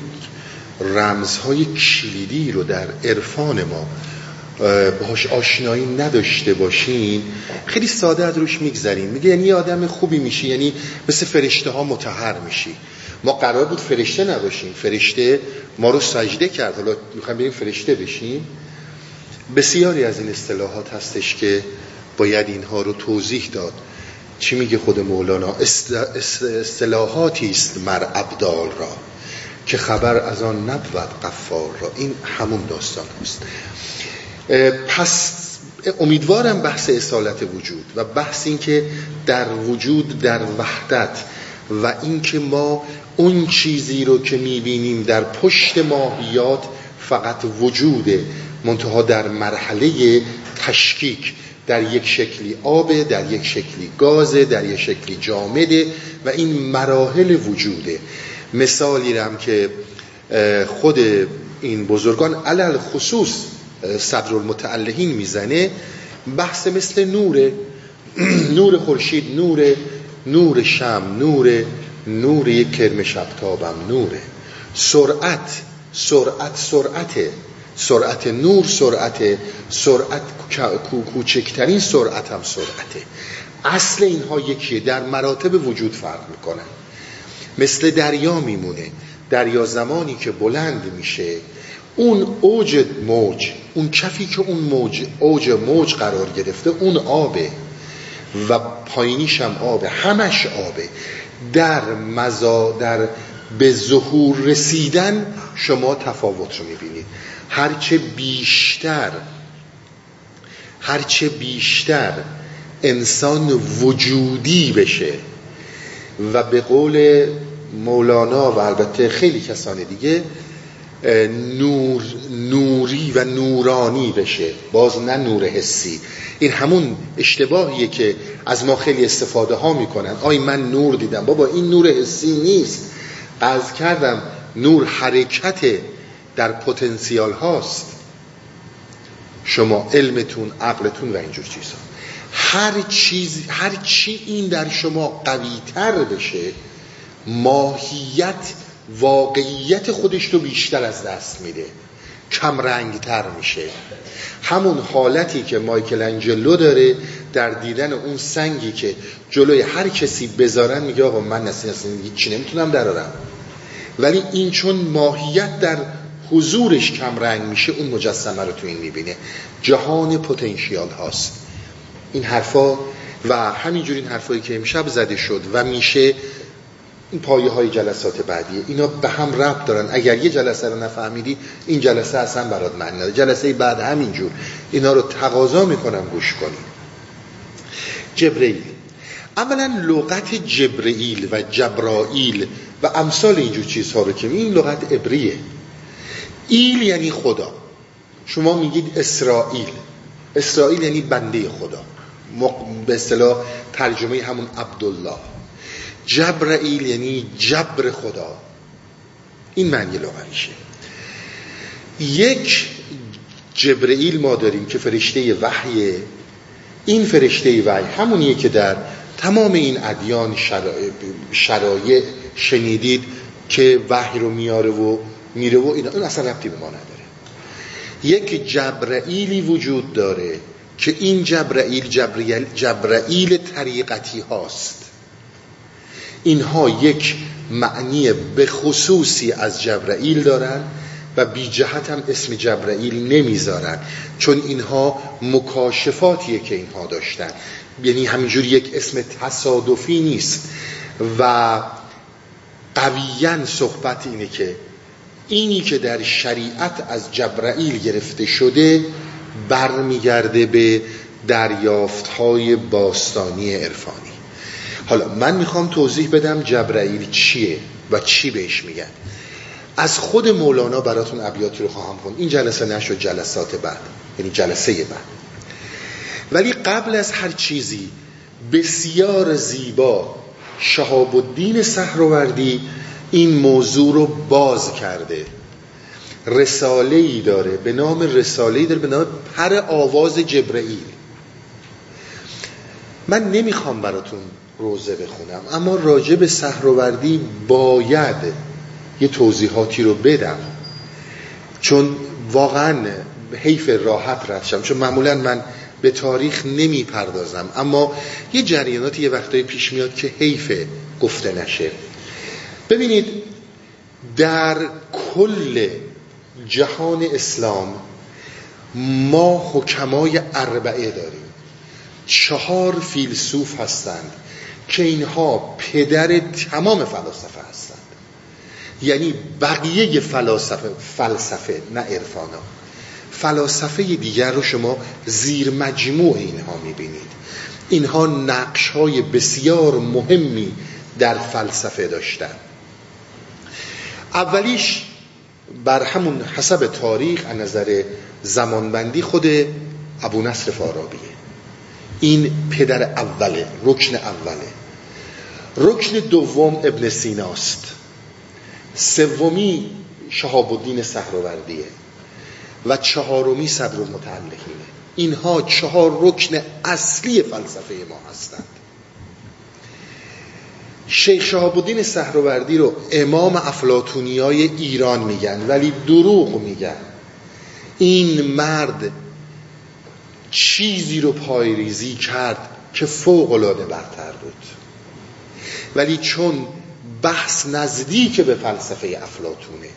رمزهای کلیدی رو در عرفان ما باهاش آشنایی نداشته باشین خیلی ساده از روش میگذرین میگه یعنی آدم خوبی میشی یعنی مثل فرشته ها متحر میشی. ما قرار بود فرشته نباشیم. فرشته ما رو سجده کرد. حالا می‌خوایم بریم فرشته بشیم. بسیاری از این اصطلاحات هستش که باید اینها رو توضیح داد. چی میگه خود مولانا؟ اصطلاحاتی است مر ابدال را که خبر از آن نبود قفار را. این همون داستان هست پس امیدوارم بحث اصالت وجود و بحث این که در وجود در وحدت و اینکه ما اون چیزی رو که می‌بینیم در پشت ماهیات فقط وجوده منتها در مرحله تشکیک در یک شکلی آبه در یک شکلی گازه در یک شکلی جامده و این مراحل وجوده. مثالی رم که خود این بزرگان علل خصوص صدر المتعلهین می‌زنه بحث مثل نوره. *clears throat* نور خورشید نور نور شم نور نور یک کرم شبتابم نوره. سرعت سرعت سرعته. سرعت نور سرعت سرعت کوچکترین سرعت هم سرعته. اصل اینها یکیه. در مراتب وجود فرق می‌کنن مثل دریا میمونه. دریا زمانی که بلند میشه اون اوج موج اون کفی که اون موج اوج موج قرار گرفته اون آبه. و پایینیش هم آبه. همش آبه. در مزا در به ظهور رسیدن شما تفاوت رو می‌بینید. هرچه بیشتر هرچه بیشتر انسان وجودی بشه. و به قول مولانا و البته خیلی کسان دیگه نور نوری و نورانی بشه. باز نه نور حسی. این همون اشتباهیه که از ما خیلی استفاده ها می‌کنن. آی من نور دیدم. بابا این نور حسی نیست. از کردم نور حرکت در پتانسیال هاست. شما علمتون عقلتون و اینجور چیزها هر چیز هر چی این در شما قوی تر بشه ماهیت واقعیت خودش رو بیشتر از دست میده. کم رنگ تر میشه. همون حالتی که مایکل انجلو داره در دیدن اون سنگی که جلوی هر کسی بذارن میگه آقا من نسی نسی چی نمی‌تونم درارم؟ ولی این چون ماهیت در حضورش کم رنگ میشه اون مجسمه رو تو این می‌بینه. جهان پتانسیال هاست. این حرفا و همینجور این حرفایی که امشب زده شد و میشه این پایه های جلسات بعدیه اینا به هم ربط دارن. اگر یه جلسه رو نفهمیدی این جلسه اصلا برات معنی نداره. جلسه بعد همینجور. اینا رو تقاضا می‌کنم گوش کنی. جبرئیل. اولا لغت جبرئیل و جبرائیل و امثال اینجور چیزها رو که این لغت عبریه. ایل یعنی خدا. شما میگید اسرائیل. اسرائیل یعنی بنده خدا. به اصطلاح ترجمه همون عبدالله. جبرائیل یعنی جبر خدا. این معنی لغویشه یک جبرئیل ما داریم که فرشته وحیه این فرشته وحی همونیه که در تمام این ادیان شرایع شنیدید که وحی رو میاره و میره و اینا. اون اصلا ربطی به ما نداره. یک جبرئیلی وجود داره که این جبرئیل جبرئیل طریقتی هاست. اینها یک معنی به خصوصی از جبرئیل دارن و بی جهت هم اسم جبرئیل نمی‌ذارن. چون اینها مکاشفاتیه که اینها داشتن. یعنی همینجور یک اسم تصادفی نیست. و قویا صحبت اینه که اینی که در شریعت از جبرائیل گرفته شده برمیگرده به دریافت های باستانی عرفانی. حالا من می‌خوام توضیح بدم جبرائیل چیه و چی بهش میگن. از خود مولانا براتون ابیاتی رو خواهم خوند. این جلسه نشد جلسات بعد یعنی جلسه بعد. ولی قبل از هر چیزی بسیار زیبا شهاب الدین سهروردی این موضوع رو باز کرده. رساله ای داره. به نام رساله ای داره. به نام پر آواز جبرئیل. من نمی‌خوام براتون روزه بخونم. اما راجع به سهروردی باید یه توضیحاتی رو بدم. چون واقعا حیف راحت رد چون معمولا من به تاریخ نمی پردازم اما یه جریاناتی یه وقتایی پیش میاد که حیف گفته نشه. ببینید در کل جهان اسلام ما حکمای اربعه داریم. چهار فیلسوف هستند که اینها پدر تمام فلاسفه هستند. یعنی بقیه فلاسفه فلسفه نه عرفانا. فلاسفه دیگر رو شما زیر مجموع اینها می‌بینید. اینها نقش های بسیار مهمی در فلسفه داشتند اولیش بر همون حسب تاریخ از نظر زمانبندی خود ابو نصر فارابیه این پدر اوله رکن اوله. رکن دوم ابن سیناست سومی شهاب الدین سهروردیه و چهارمی صدر المتعلقینه اینها چهار رکن اصلی فلسفه ما هستند. شیخ شهاب الدین سهروردی رو امام افلاتونی های ایران میگن ولی دروغ میگن. این مرد چیزی رو پایریزی کرد که فوق العاده برتر بود. ولی چون بحث نزدیک به فلسفه افلاتونه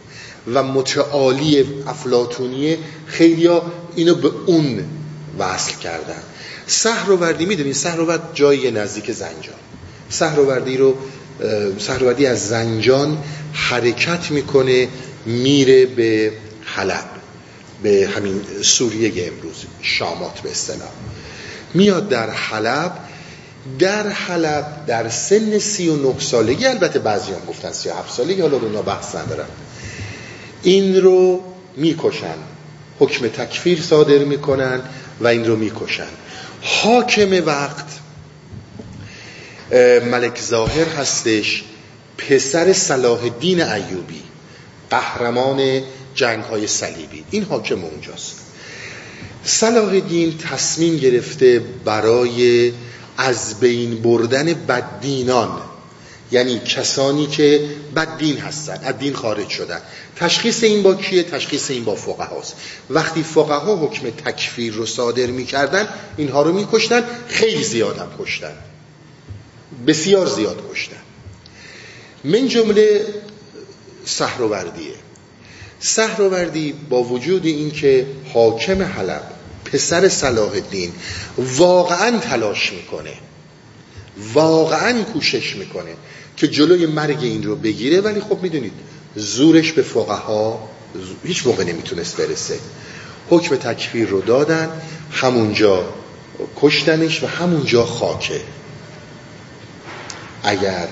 و متعالی افلاتونیه خیلی اینو به اون وصل کردن. سهروردی می‌دونید سهرورد جایی نزدیک زنجان. سهروردی رو سهروردی از زنجان حرکت می‌کنه میره به حلب به همین سوریه امروز شامات به اصطلاح. میاد در حلب در حلب در سن سی و نه سالگی البته بعضی هم گفتن سی و هفت سالگی حالا رو بحث ندارم این رو می‌کشن حکم تکفیر صادر می‌کنن و این رو می‌کشن. حاکم وقت ملک ظاهر هستش پسر صلاح الدین ایوبی قهرمان جنگ های صلیبی. این حاکم اونجاست. صلاح الدین تصمیم گرفته برای از بین بردن بددینان یعنی کسانی که بددین هستن از دین خارج شدن. تشخیص این با کیه؟ تشخیص این با فقه هاست وقتی فقه ها حکم تکفیر رو صادر می‌کردن اینها رو میکشتن خیلی زیاد هم کشتن. بسیار زیاد کشتن. من جمله سهروردیه سهروردی با وجود اینکه حاکم حلب پسر صلاح الدین واقعا تلاش می‌کنه واقعا کوشش می‌کنه که جلوی مرگ این رو بگیره ولی خب می‌دونید زورش به فقها هیچ موقع نمی‌تونست برسه. حکم تکفیر رو دادن همونجا کشتنش و همونجا خاکه. اگر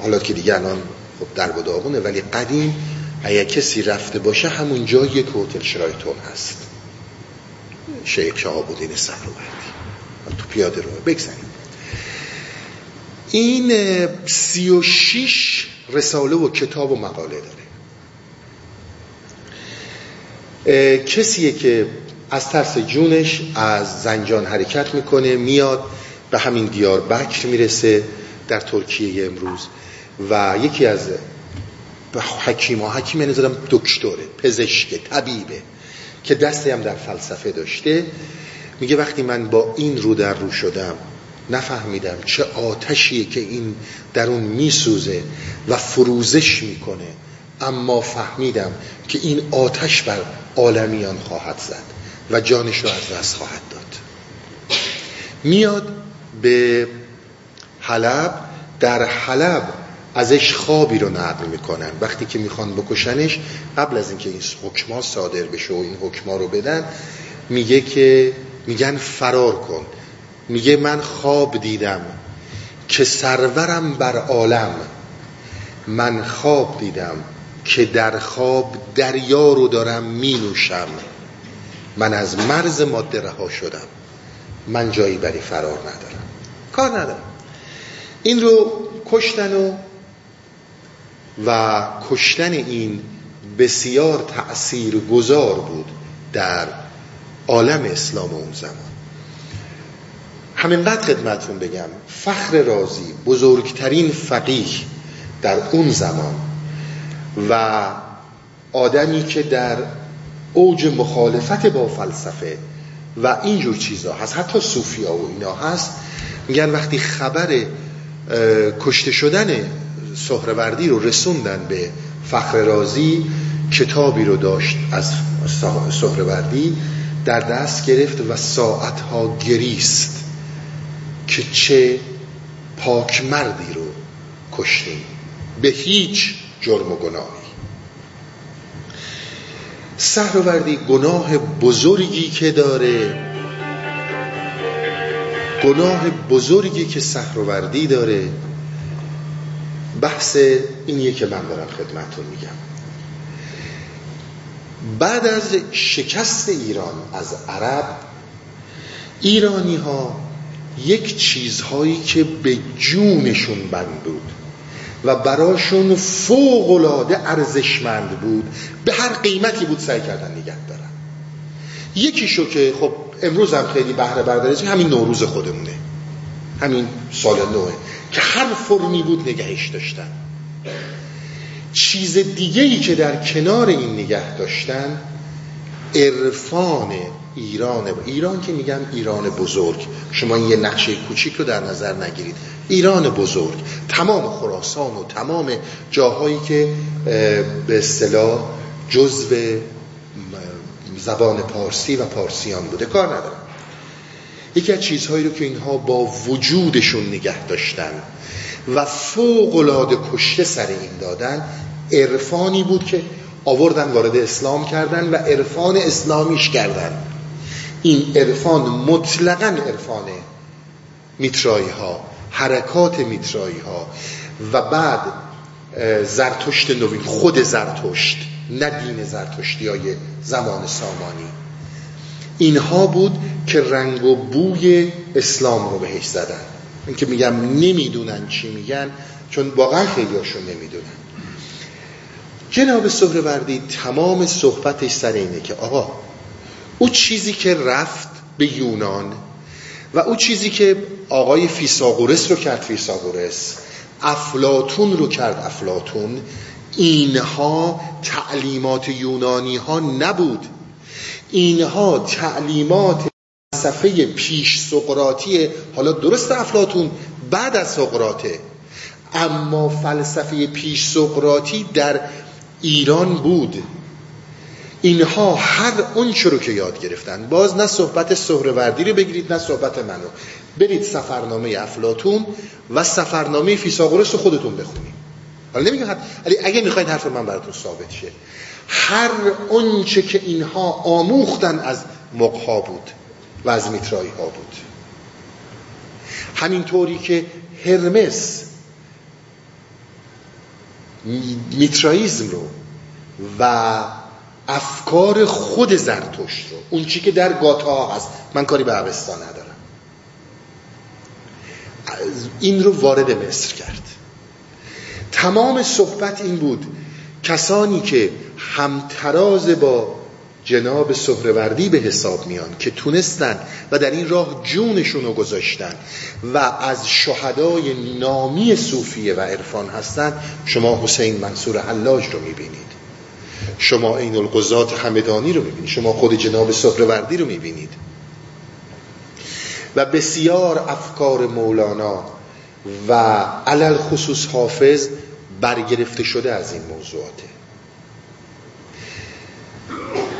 حالا که دیگه الان خب در داغونه ولی قدیم اگر کسی رفته باشه همون جا یک هتل شرایتون هست. شیخ شهابالدین صفروردی. تو پیاده رو بگذاریم. این سی و شیش رساله و کتاب و مقاله داره. کسیه که از ترس جونش از زنجان حرکت می‌کنه میاد به همین دیار بکر می‌رسه. ترکیه امروز و یکی از حکیم ها حکیم یعنی زدم دکتره پزشک طبیبه که دستی هم در فلسفه داشته. میگه وقتی من با این رو در رو شدم نفهمیدم چه آتشیه که این درون میسوزه و فروزش می‌کنه. اما فهمیدم که این آتش بر عالمیان خواهد زد و جانش رو از دست خواهد داد. میاد به حلب در حلب ازش خوابی رو نقل می‌کنن. وقتی که می‌خوان بکشنش قبل از اینکه این حکما صادر بشه و این حکما رو بدن میگه که میگن فرار کن. میگه من خواب دیدم که سرورم بر عالم. من خواب دیدم که در خواب دریا رو دارم می نوشم من از مرز ماده رها شدم. من جایی بری فرار ندارم. کار ندارم. این رو کشتن و و کشتن این بسیار تأثیر گذار بود در عالم اسلام اون زمان. همینقدر خدمتون بگم فخر رازی بزرگترین فقیه در اون زمان و آدمی که در اوج مخالفت با فلسفه و اینجور چیزها هست حتی صوفیا و اینا هست میگن وقتی خبر کشته شدن سهروردی رو رسوندن به فخر رازی کتابی رو داشت از سهروردی در دست گرفت و ساعتها گریست که چه پاک مردی رو کشتیم. به هیچ جرم و گناهی. سهروردی گناه بزرگی که داره گناه بزرگی که سهروردی داره. بحث اینیه که من دارم خدمتون میگم. بعد از شکست ایران از عرب ایرانی ها یک چیزهایی که به جونشون بند بود و براشون فوق العاده ارزشمند بود به هر قیمتی بود سعی کردن نگه دارن. یکیشو که خب امروز هم خیلی بهره برداری همین نوروز خودمونه. همین سال نوه. که هر فرمی بود نگهش داشتن. چیز دیگه ای که در کنار این نگه داشتن عرفان ایران. ایران که میگم ایران بزرگ. شما یه نقشه کوچیک رو در نظر نگیرید. ایران بزرگ. تمام خراسان و تمام جاهایی که به اصطلاح جزو زبان پارسی و پارسیان بوده. کار ندارم. یکی از چیزهایی رو که اینها با وجودشون نگه داشتن و فوق العاده کشته سر این دادن عرفانی بود که آوردن وارد اسلام کردن و عرفان اسلامیش کردن. این عرفان مطلقا عرفان میترایی ها حرکات میترایی ها و بعد زرتشت نوین خود زرتشت. نه دین زرتشتی های زمان سامانی. اینها بود که رنگ و بوی اسلام رو بهش زدن. این که میگم نمی‌دونن چی میگن چون واقعا خیلیاشون نمی‌دونن. جناب سهروردی تمام صحبتش سر اینه که آقا او چیزی که رفت به یونان و او چیزی که آقای فیساغورس رو کرد فیساغورس افلاتون رو کرد افلاتون اینها تعلیمات یونانی ها نبود. اینها تعلیمات فلسفه پیش سقراطی حالا درست افلاتون بعد از سقراطه. اما فلسفه پیش سقراطی در ایران بود. اینها هر اون رو که یاد گرفتن. باز نه صحبت سهروردی رو بگیرید نه صحبت منو. برید سفرنامه افلاتون و سفرنامه فیساغورس رو خودتون بخونید. حالا نمیگم ولی اگه می‌خواید حرف من براتون ثابت شه هر اونچه که اینها آموختن از مقها بود و از میترایی ها بود. همینطوری که هرمس میترائیزم رو و افکار خود زرتشت رو اون چی که در گاتا هست من کاری به عوستا ندارم. این رو وارد مصر کرد. تمام صحبت این بود کسانی که همتراز با جناب سهروردی به حساب میان که تونستن و در این راه جونشون رو گذاشتن و از شهدای نامی صوفیه و عرفان هستن شما حسین منصور حلاج رو می‌بینید. شما این القضات همدانی رو می‌بینید. شما خود جناب سهروردی رو می‌بینید. و بسیار افکار مولانا و علل خصوص حافظ برگرفته شده از این موضوعاته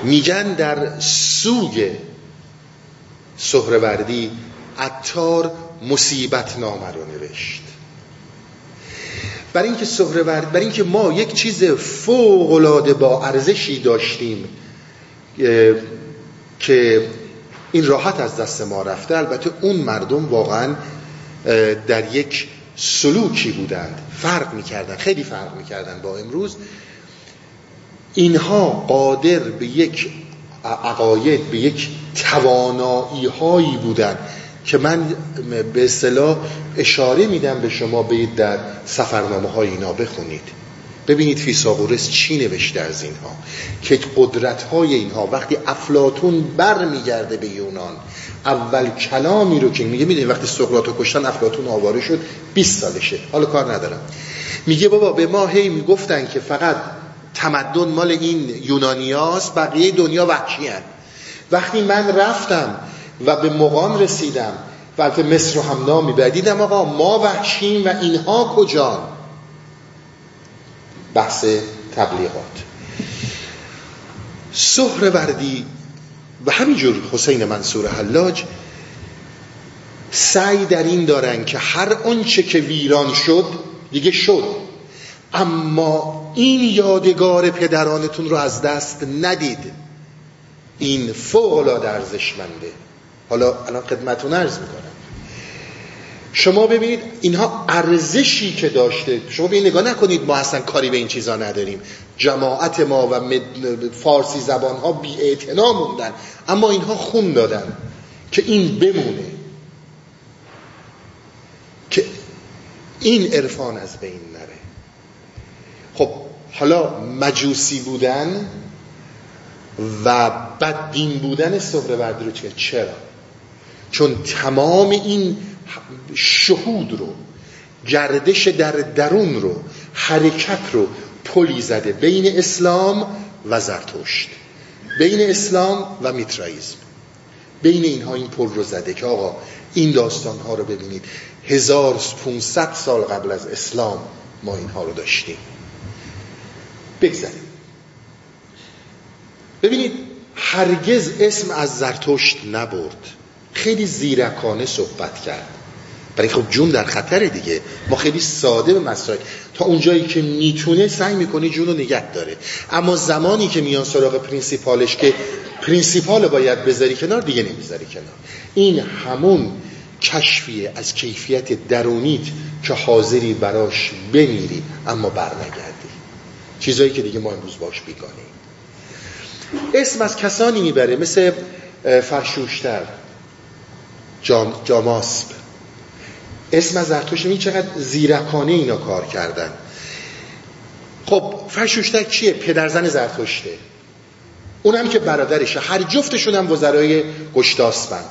میگن در سوگ سهروردی اتار مصیبت نامه رو نوشت. برای اینکه سهرورد برای اینکه ما یک چیز فوق العاده با ارزشی داشتیم که این راحت از دست ما رفته البته اون مردم واقعا در یک سلوکی بودند. فرق می‌کردن خیلی فرق می‌کردن با امروز. اینها قادر به یک عقاید به یک توانایی هایی بودن که من به اصطلاح اشاره میدم به شما به در سفرنامه های اینا بخونید. ببینید فیساغورس چی نوشته از اینها. که قدرت های اینها وقتی افلاتون بر میگرده به یونان اول کلامی رو که میگه می‌دونید وقتی سقراط رو کشتن افلاتون آواره شد 20 سالشه. حالا کار ندارم. میگه بابا به ما هی می‌گفتن که فقط تمدن مال این یونانیاست بقیه دنیا وحشی هن. وقتی من رفتم و به مقام رسیدم و به مصر رو هم نامی بدیدم آقا ما وحشیم و اینها کجان بحث تبلیغات. وردی و همینجور حسین منصور حلاج سعی در این دارن که هر آنچه که ویران شد دیگه شد. اما این یادگار پدرانتون رو از دست ندید. این فوق العاده ارزشمنده. حالا الان خدمتتون عرض می‌کنم. شما ببینید اینها ارزشی که داشته. شما به نگاه نکنید ما اصلا کاری به این چیزا نداریم. جماعت ما و فارسی زبان ها بی موندن. اما اینها خون دادن که این بمونه. که این عرفان از بین نره. خب حالا مجوسی بودن و بددین بودن سهروردی رو چرا؟ چون تمام این شهود رو گردش در درون رو حرکت رو پلی زده بین اسلام و زرتشت بین اسلام و میترائیزم. بین اینها این پل رو زده که آقا این داستان ها رو ببینید. 1500 سال قبل از اسلام ما اینها رو داشتیم. بگذاریم. ببینید هرگز اسم از زرتشت نبرد. خیلی زیرکانه صحبت کرد. برای خب جون در خطره دیگه. ما خیلی ساده به مسائل. تا اونجایی که می‌تونه سعی می‌کنه جون رو نگه داره. اما زمانی که میان سراغ principle ش که principle باید بذاری کنار دیگه نمی‌ذاری کنار. این همون کشفیه از کیفیت درونیت که حاضری براش بمیری اما برنگردی. چیزایی که دیگه ما امروز باش بیگانیم. اسم از کسانی می‌بره. مثل فرشوشتر. جام، جاماسب اسم از زرتشت چقدر زیرکانه اینا کار کردن. خب فرشوشتک چیه؟ پدرزن زرتشته. اونم که برادرشه. هر جفتشون هم وزرای گشتاسبن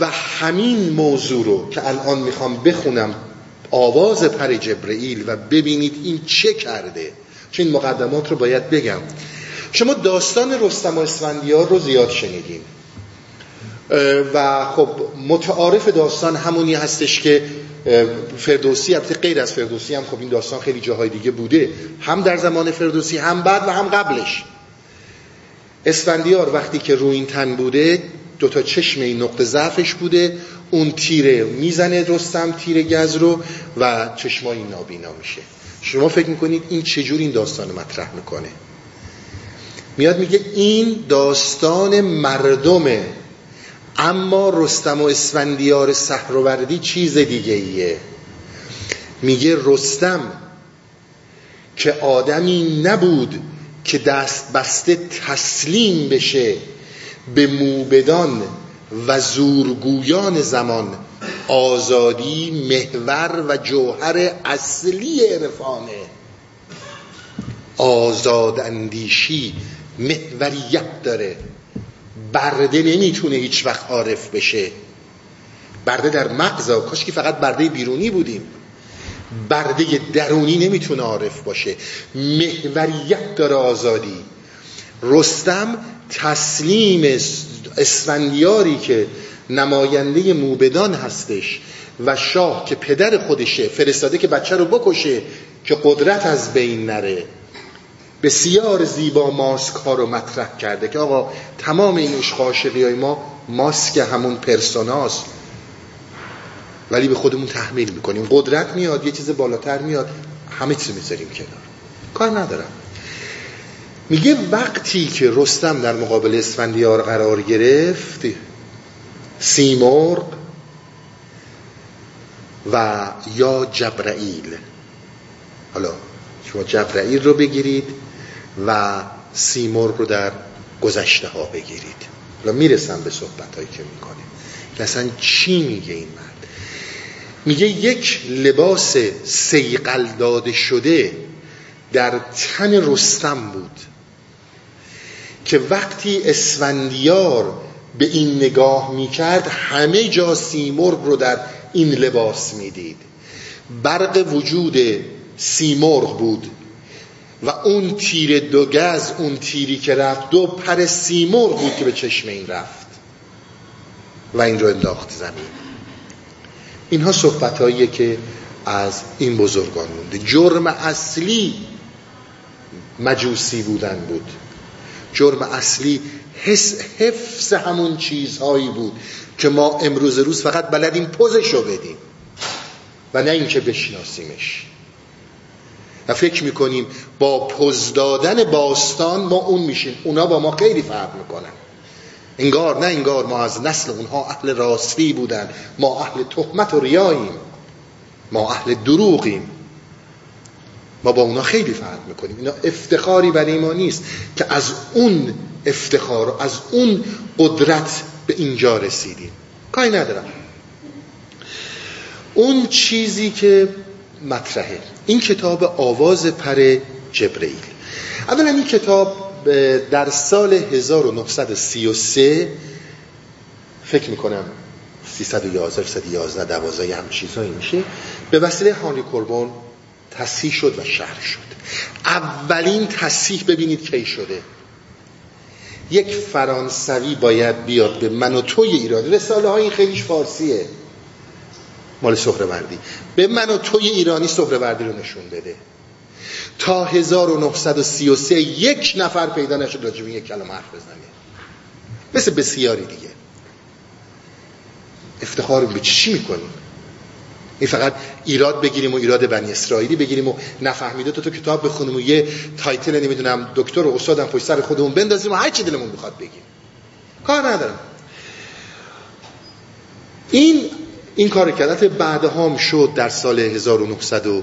و همین موضوع رو که الان می‌خوام بخونم آواز پر جبرئیل و ببینید این چه کرده. چون این مقدمات رو باید بگم. شما داستان رستم و اسفندیار رو زیاد شنیدیم و خب متعارف داستان همونی هستش که فردوسی البته غیر از فردوسی هم خب این داستان خیلی جاهای دیگه بوده هم در زمان فردوسی هم بعد و هم قبلش. اسفندیار وقتی که روی این تن بوده دوتا چشم این نقطه ضعفش بوده اون تیره می‌زنه رستم تیر گز رو و چشمای نابینا میشه. شما فکر می‌کنید این چجور این داستان مطرح می‌کنه؟ میاد میگه این داستان مردمه اما رستم و اسفندیار سهروردی چیز دیگه ایه میگه رستم که آدمی نبود که دست بسته تسلیم بشه به موبدان و زورگویان زمان آزادی محور و جوهر اصلی عرفانه. آزاد اندیشی محوریت داره. برده نمی‌تونه هیچ وقت عارف بشه. برده در مغزا کاش که فقط برده بیرونی بودیم. برده درونی نمی‌تونه عارف باشه. محوریت داره آزادی. رستم تسلیم اسفندیاری که نماینده موبدان هستش و شاه که پدر خودشه فرستاده که بچه رو بکشه که قدرت از بین نره. بسیار زیبا ماسک ها رو مطرح کرده که آقا تمام این عشق های ما ماسک همون پرسوناست ولی به خودمون تحمیل می‌کنیم. قدرت میاد یه چیز بالاتر میاد همه چیز می‌ذاریم کنار. کار ندارم. میگه وقتی که رستم در مقابل اسفندیار قرار گرفت سیمرغ و یا جبرائیل حالا شما جبرائیل رو بگیرید. و سیمرغ رو در گذشته ها بگیرید. حالا می‌رسم به صحبت هایی که می‌کنه که اصلا چی میگه این مرد؟ میگه یک لباس سیقل داده شده در تن رستم بود که وقتی اسفندیار به این نگاه می‌کرد همه جا سیمرغ رو در این لباس می‌دید. برق وجود سیمرغ بود. و اون تیر دو گز اون تیری که رفت دو پر سیمرغ بود که به چشم این رفت. و این رو انداخت زمین. اینها صحبت که از این بزرگان مونده. جرم اصلی مجوسی بودن بود. جرم اصلی حس حفظ همون چیزهایی بود که ما امروز روز فقط بلدیم پوزشو بدیم. و نه اینکه بشناسیمش. و فکر می‌کنیم با پوز دادن باستان ما اون میشیم. اونا با ما خیلی فرق می‌کنن. انگار نه انگار ما از نسل اونها اهل راستی بودن. ما اهل تهمت و ریاییم. ما اهل دروغیم. ما با اونا خیلی فرق می‌کنیم. اینا افتخاری برای ما نیست که از اون افتخار از اون قدرت به اینجا رسیدیم. کاری ندارم. اون چیزی که مطرحه. این کتاب آواز پر جبرئیل. اولا این کتاب در سال 1933 فکر می‌کنم 311 311 12 هم چیزهایی میشه. به وسیله هانی کوربون تصحیح شد و شرح شد. اولین تصحیح ببینید کی شده. یک فرانسوی باید بیاد به من و توی ایران. رساله های این خیلیش فارسیه. مال سهروردی. به من و توی ایرانی سهروردی رو نشون بده. تا 1933 یک نفر پیدا نشد راجب یک کلمه حرف بزنه. مثل بسیاری دیگه. افتخار به چی می‌کنیم این فقط ایراد بگیریم و ایراد بنی اسرائیلی بگیریم و نفهمیده تو تو کتاب بخونیم و یه تایتل نمی‌دونم دکتر و استادم پشت سر خودمون بندازیم و هر چی دلمون می‌خواد بگیم. کار ندارم. این این کار کردت بعد هم شد در سال 1900 و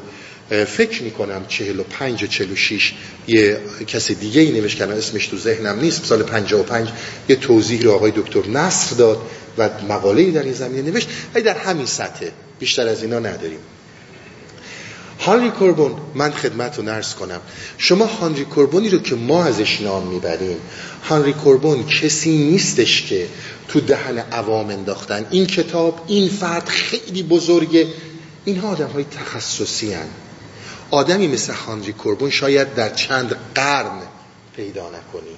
فکر می‌کنم 45 و 46 یه کسی دیگه ای نوشت کنم اسمش تو ذهنم نیست. سال 55 یه توضیح رو آقای دکتر نصر داد و مقاله در این زمینه نوشت. ولی در همین سطحه بیشتر از اینا نداریم. هانری کوربون من خدمت رو نرس کنم. شما هانری کوربونی رو که ما ازش نام می‌بریم هانری کوربون کسی نیستش که تو دهن عوام انداختن. این کتاب این فرد خیلی بزرگه. اینها آدم های تخصصی هن. آدمی مثل هانری کوربون شاید در چند قرن پیدا نکنی.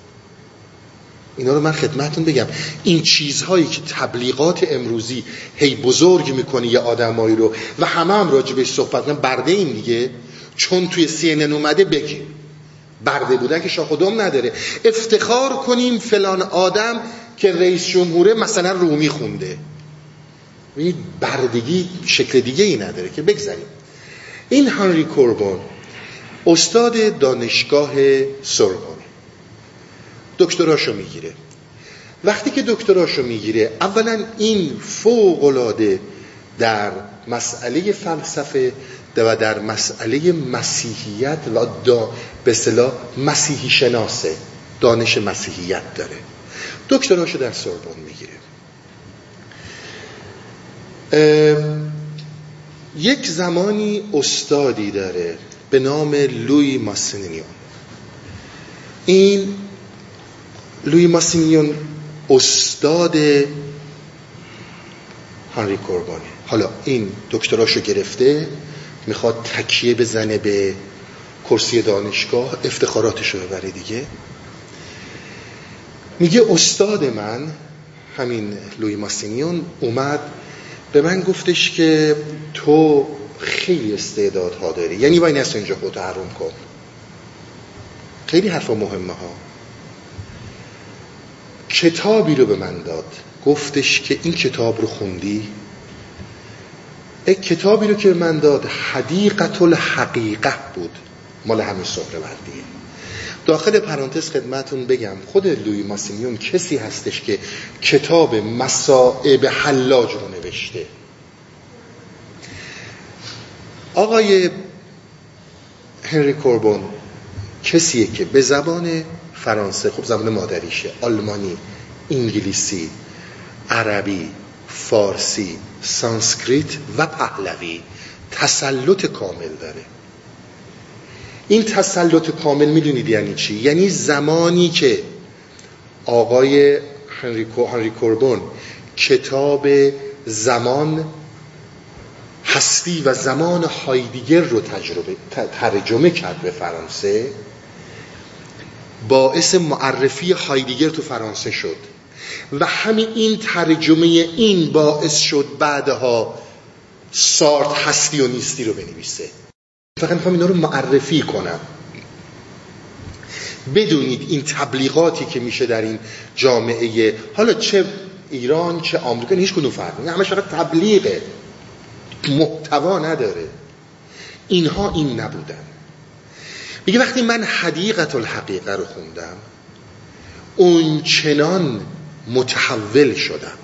اینا رو من خدمتون بگم. این چیزهایی که تبلیغات امروزی هی بزرگ می‌کنی یه آدمایی رو و همه هم راجبش صحبت کنن برده این دیگه. چون توی سی اومده بگیم برده بودن که شاه خودم نداره. افتخار کنیم فلان آدم که رئیس جمهوره مثلا رومی خونده. این بردگی شکل دیگه ای نداره که بگذاریم. این هنری کوربون استاد دانشگاه سوربون دکتراشو می‌گیره. وقتی که دکتراشو می‌گیره اولا این فوق العاده در مسئله فلسفه و در مسئله مسیحیت و به صلاح مسیحی شناسه دانش مسیحیت داره. دکتراشو در سوربون می‌گیره. یک زمانی استادی داره به نام لوی ماسینیون این لوی ماسینیون استاد هنری کوربانه. حالا این دکتراشو گرفته می‌خواد تکیه بزنه به کرسی دانشگاه افتخاراتشو ببره دیگه. میگه استاد من همین لوی ماسینیون اومد به من گفتش که تو خیلی استعدادها داری. یعنی باید نست اینجا خود حروم کن. خیلی حرفا مهمه ها. کتابی رو به من داد. گفتش که این کتاب رو خوندی؟ یک کتابی رو که من داد حدیقت الحقیقه بود. مال همین صحره وردیه داخل پرانتز خدمتون بگم خود لوی ماسیمیون کسی هستش که کتاب مسائب حلاج رو نوشته. آقای هنری کوربون کسیه که به زبان فرانسه خب زبان مادریشه. آلمانی انگلیسی عربی فارسی سانسکریت و پهلوی تسلط کامل داره. این تسلط کامل می‌دونید یعنی چی؟ یعنی زمانی که آقای هنری کوربون کتاب زمان هستی و زمان هایدیگر رو تجربه ترجمه کرد به فرانسه باعث معرفی هایدیگر تو فرانسه شد. و همین این ترجمه این باعث شد بعدها سارت هستی و نیستی رو بنویسه. فقط می‌خوام اینا رو معرفی کنم. بدونید این تبلیغاتی که میشه در این جامعه حالا چه ایران چه آمریکا هیچ کدوم فرق نیست همش فقط تبلیغه. محتوا نداره. اینها این نبودن. میگه وقتی من حدیقت الحقیقه رو خوندم اون چنان متحول شدم.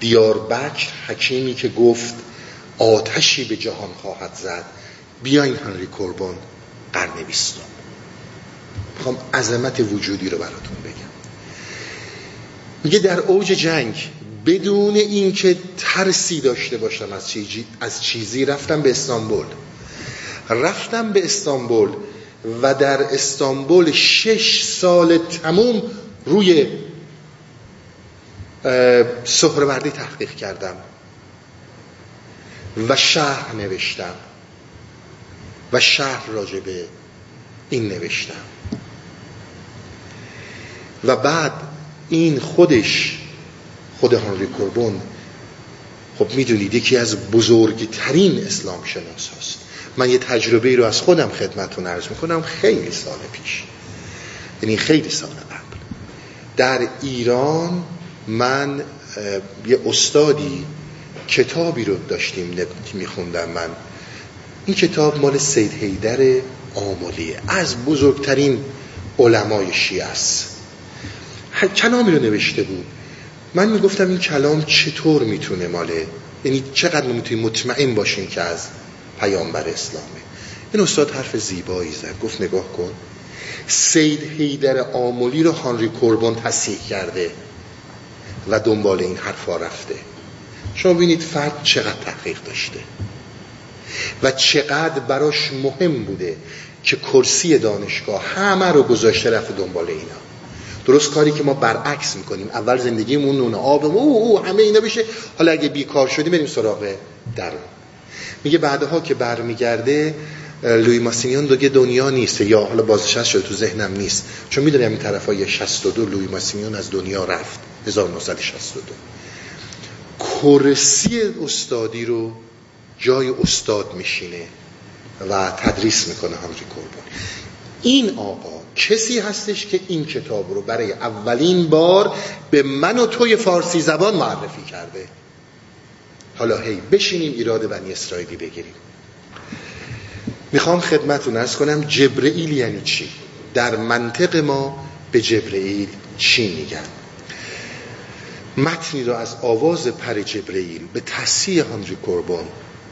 دیار بکر حکیمی که گفت آتشی به جهان خواهد زد بیاین هنری کوربان قرن بیستم. می‌خوام عظمت وجودی رو براتون بگم. میگه در اوج جنگ بدون اینکه ترسی داشته باشم از چیزی, از چیزی رفتم به استانبول. رفتم به استانبول و در استانبول شش سال تموم روی سهروردی تحقیق کردم و شهر نوشتم و شهر راجبه این نوشتم. و بعد این خودش خود هنری کربون خب می‌دونید یکی از بزرگترین اسلام شناس هست من یه تجربه رو از خودم خدمتون عرض می‌کنم خیلی سال پیش. یعنی خیلی سال قبل. در ایران من یه استادی کتابی رو داشتیم میخوندم من. این کتاب مال سید هیدر آمولیه از بزرگترین علمای شیعه است. کلامی رو نوشته بود. من می‌گفتم این کلام چطور می‌تونه ماله یعنی چقدر می‌تونیم مطمئن باشیم که از پیامبر اسلامه این استاد حرف زیبایی زد. گفت نگاه کن. سید هیدر آمولی رو هانری کوربون تصحیح کرده و دنبال این حرفا رفته. شما ببینید فرد چقدر تحقیق داشته و چقدر براش مهم بوده که کرسی دانشگاه همه رو گذاشته رفت دنبال اینا. درست کاری که ما برعکس می‌کنیم. اول زندگیمون نون آب او, او همه اینا بشه. حالا اگه بیکار شدیم بریم سراغ در میگه بعدها که برمیگرده لوی ماسینیون دیگه دنیا نیست. یا حالا بازنشسته شده تو ذهنم نیست. چون می‌دونم این طرفای 62 لوی ماسینیون از دنیا رفت. 1962 کرسی استادی رو جای استاد میشینه و تدریس می‌کنه همجی کربان این آقا کسی هستش که این کتاب رو برای اولین بار به من و توی فارسی زبان معرفی کرده. حالا هی بشینیم ایراد بنی اسرائیلی بگیریم. می‌خوام خدمتون ارز کنم جبرئیل یعنی چی؟ در منطق ما به جبرئیل چی میگن؟ متنی را از آواز پر جبرئیل به تصحیح هانری کوربون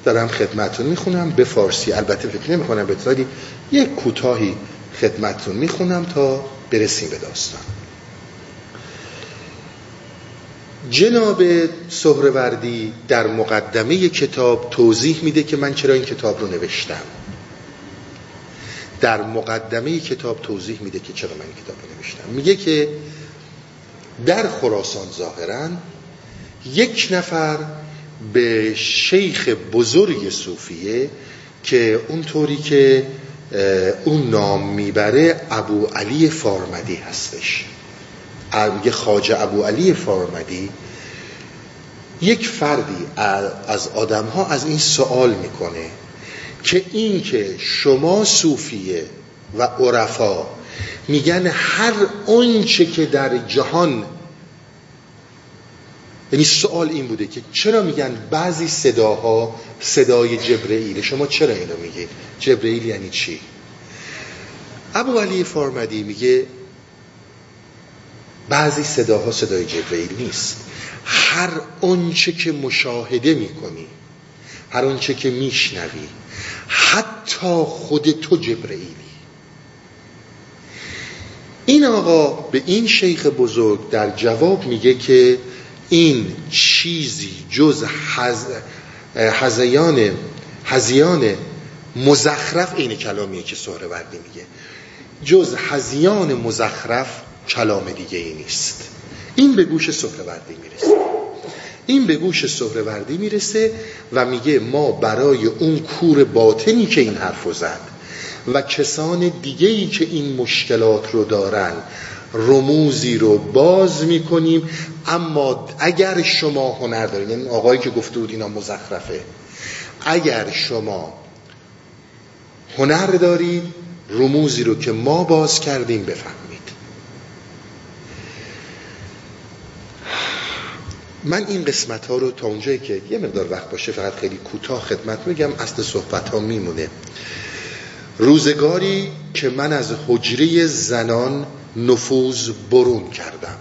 دارم خدمتون می‌خونم. به فارسی البته فکر نمی کنم به یک کوتاهی خدمتون می‌خونم تا برسیم به داستان. جناب سهروردی در مقدمه کتاب توضیح میده که من چرا این کتاب رو نوشتم. در مقدمه کتاب توضیح میده که چرا من این کتاب رو نوشتم. میگه که در خراسان ظاهرا یک نفر به شیخ بزرگ صوفیه که اونطوری که اون نام می‌بره ابو علی فارمدی هستش. میگه خاجه ابو علی فارمدی یک فردی از آدم ها از این سوال می‌کنه که این که شما صوفیه و عرفا میگن هر اونچه که در جهان یعنی سوال این بوده که چرا میگن بعضی صداها صدای جبرئیل شما چرا اینو میگید؟ جبرئیل یعنی چی؟ ابو علی فارمدی میگه بعضی صداها صدای جبرئیل نیست. هر آنچه که مشاهده می‌کنی هر آنچه که میشنوی حتی خود تو جبرئیلی. این آقا به این شیخ بزرگ در جواب میگه که این چیزی جز هزیان هزیان مزخرف این کلامیه که وردی میگه جز هزیان مزخرف کلام دیگه ای نیست. این به گوش سهروردی می‌رسه. این به گوش سهروردی می‌رسه و میگه ما برای اون کور باطنی که این حرف زد و کسان دیگه ای که این مشکلات رو دارن رموزی رو باز می‌کنیم. اما اگر شما هنر دارید این آقایی که گفته بود اینا مزخرفه اگر شما هنر دارید رموزی رو که ما باز کردیم بفهمید من این قسمت ها رو تا اونجایی که یه مقدار وقت باشه فقط خیلی کوتاه خدمت میگم اصل صحبت ها میمونه. روزگاری که من از حجره زنان نفوذ برون کردم.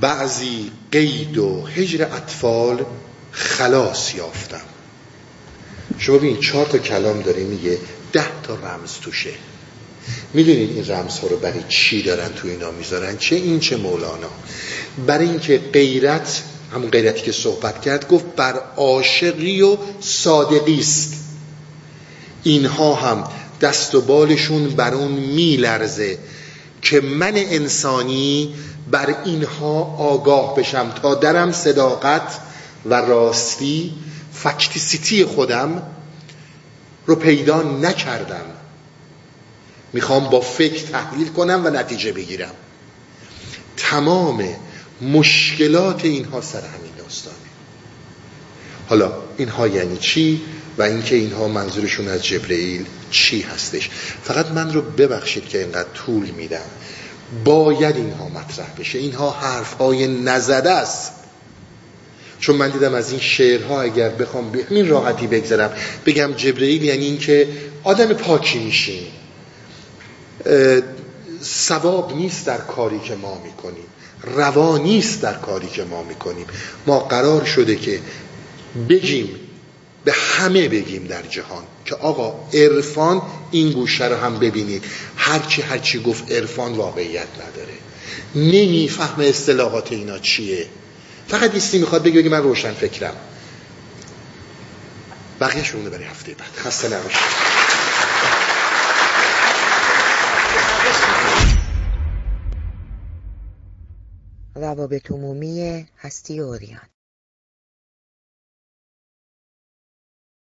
بعضی قید و حجر اطفال خلاص یافتم. شما ببین چهار تا کلام داره میگه ده تا رمز توشه. می‌دونید این رمز ها رو برای چی دارن تو اینا می‌ذارن؟ چه این چه مولانا. برای اینکه غیرت همون غیرتی که صحبت کرد گفت بر عاشقی و صادقی است. اینها هم دست و بالشون بر اون میلرزه که من انسانی بر اینها آگاه بشم تا درم صداقت و راستی فکتیسیتی خودم رو پیدا نکردم. می‌خوام با فکر تحلیل کنم و نتیجه بگیرم. تمام مشکلات اینها سر همین داستانه. حالا اینها یعنی چی و اینکه اینها منظورشون از جبرئیل چی هستش؟ فقط من رو ببخشید که اینقدر طول میدم. باید اینها مطرح بشه. اینها حرفهای نزده است. چون من دیدم از این شعرها اگر بخوام به همین راحتی بگذرم بگم جبرئیل یعنی اینکه آدم پاکی میشین. ثواب نیست در کاری که ما می‌کنیم. روا نیست در کاری که ما می‌کنیم. ما قرار شده که بگیم به همه بگیم در جهان که آقا عرفان این گوشه رو هم ببینید. هرچی هرچی گفت عرفان واقعیت نداره. نمیفهم اصطلاحات اینا چیه. فقط ایستی می‌خواد بگه من روشن فکرم. بقیه شونه برای هفته بعد. خسته نباشید. روابط عمومی هستی اوریان.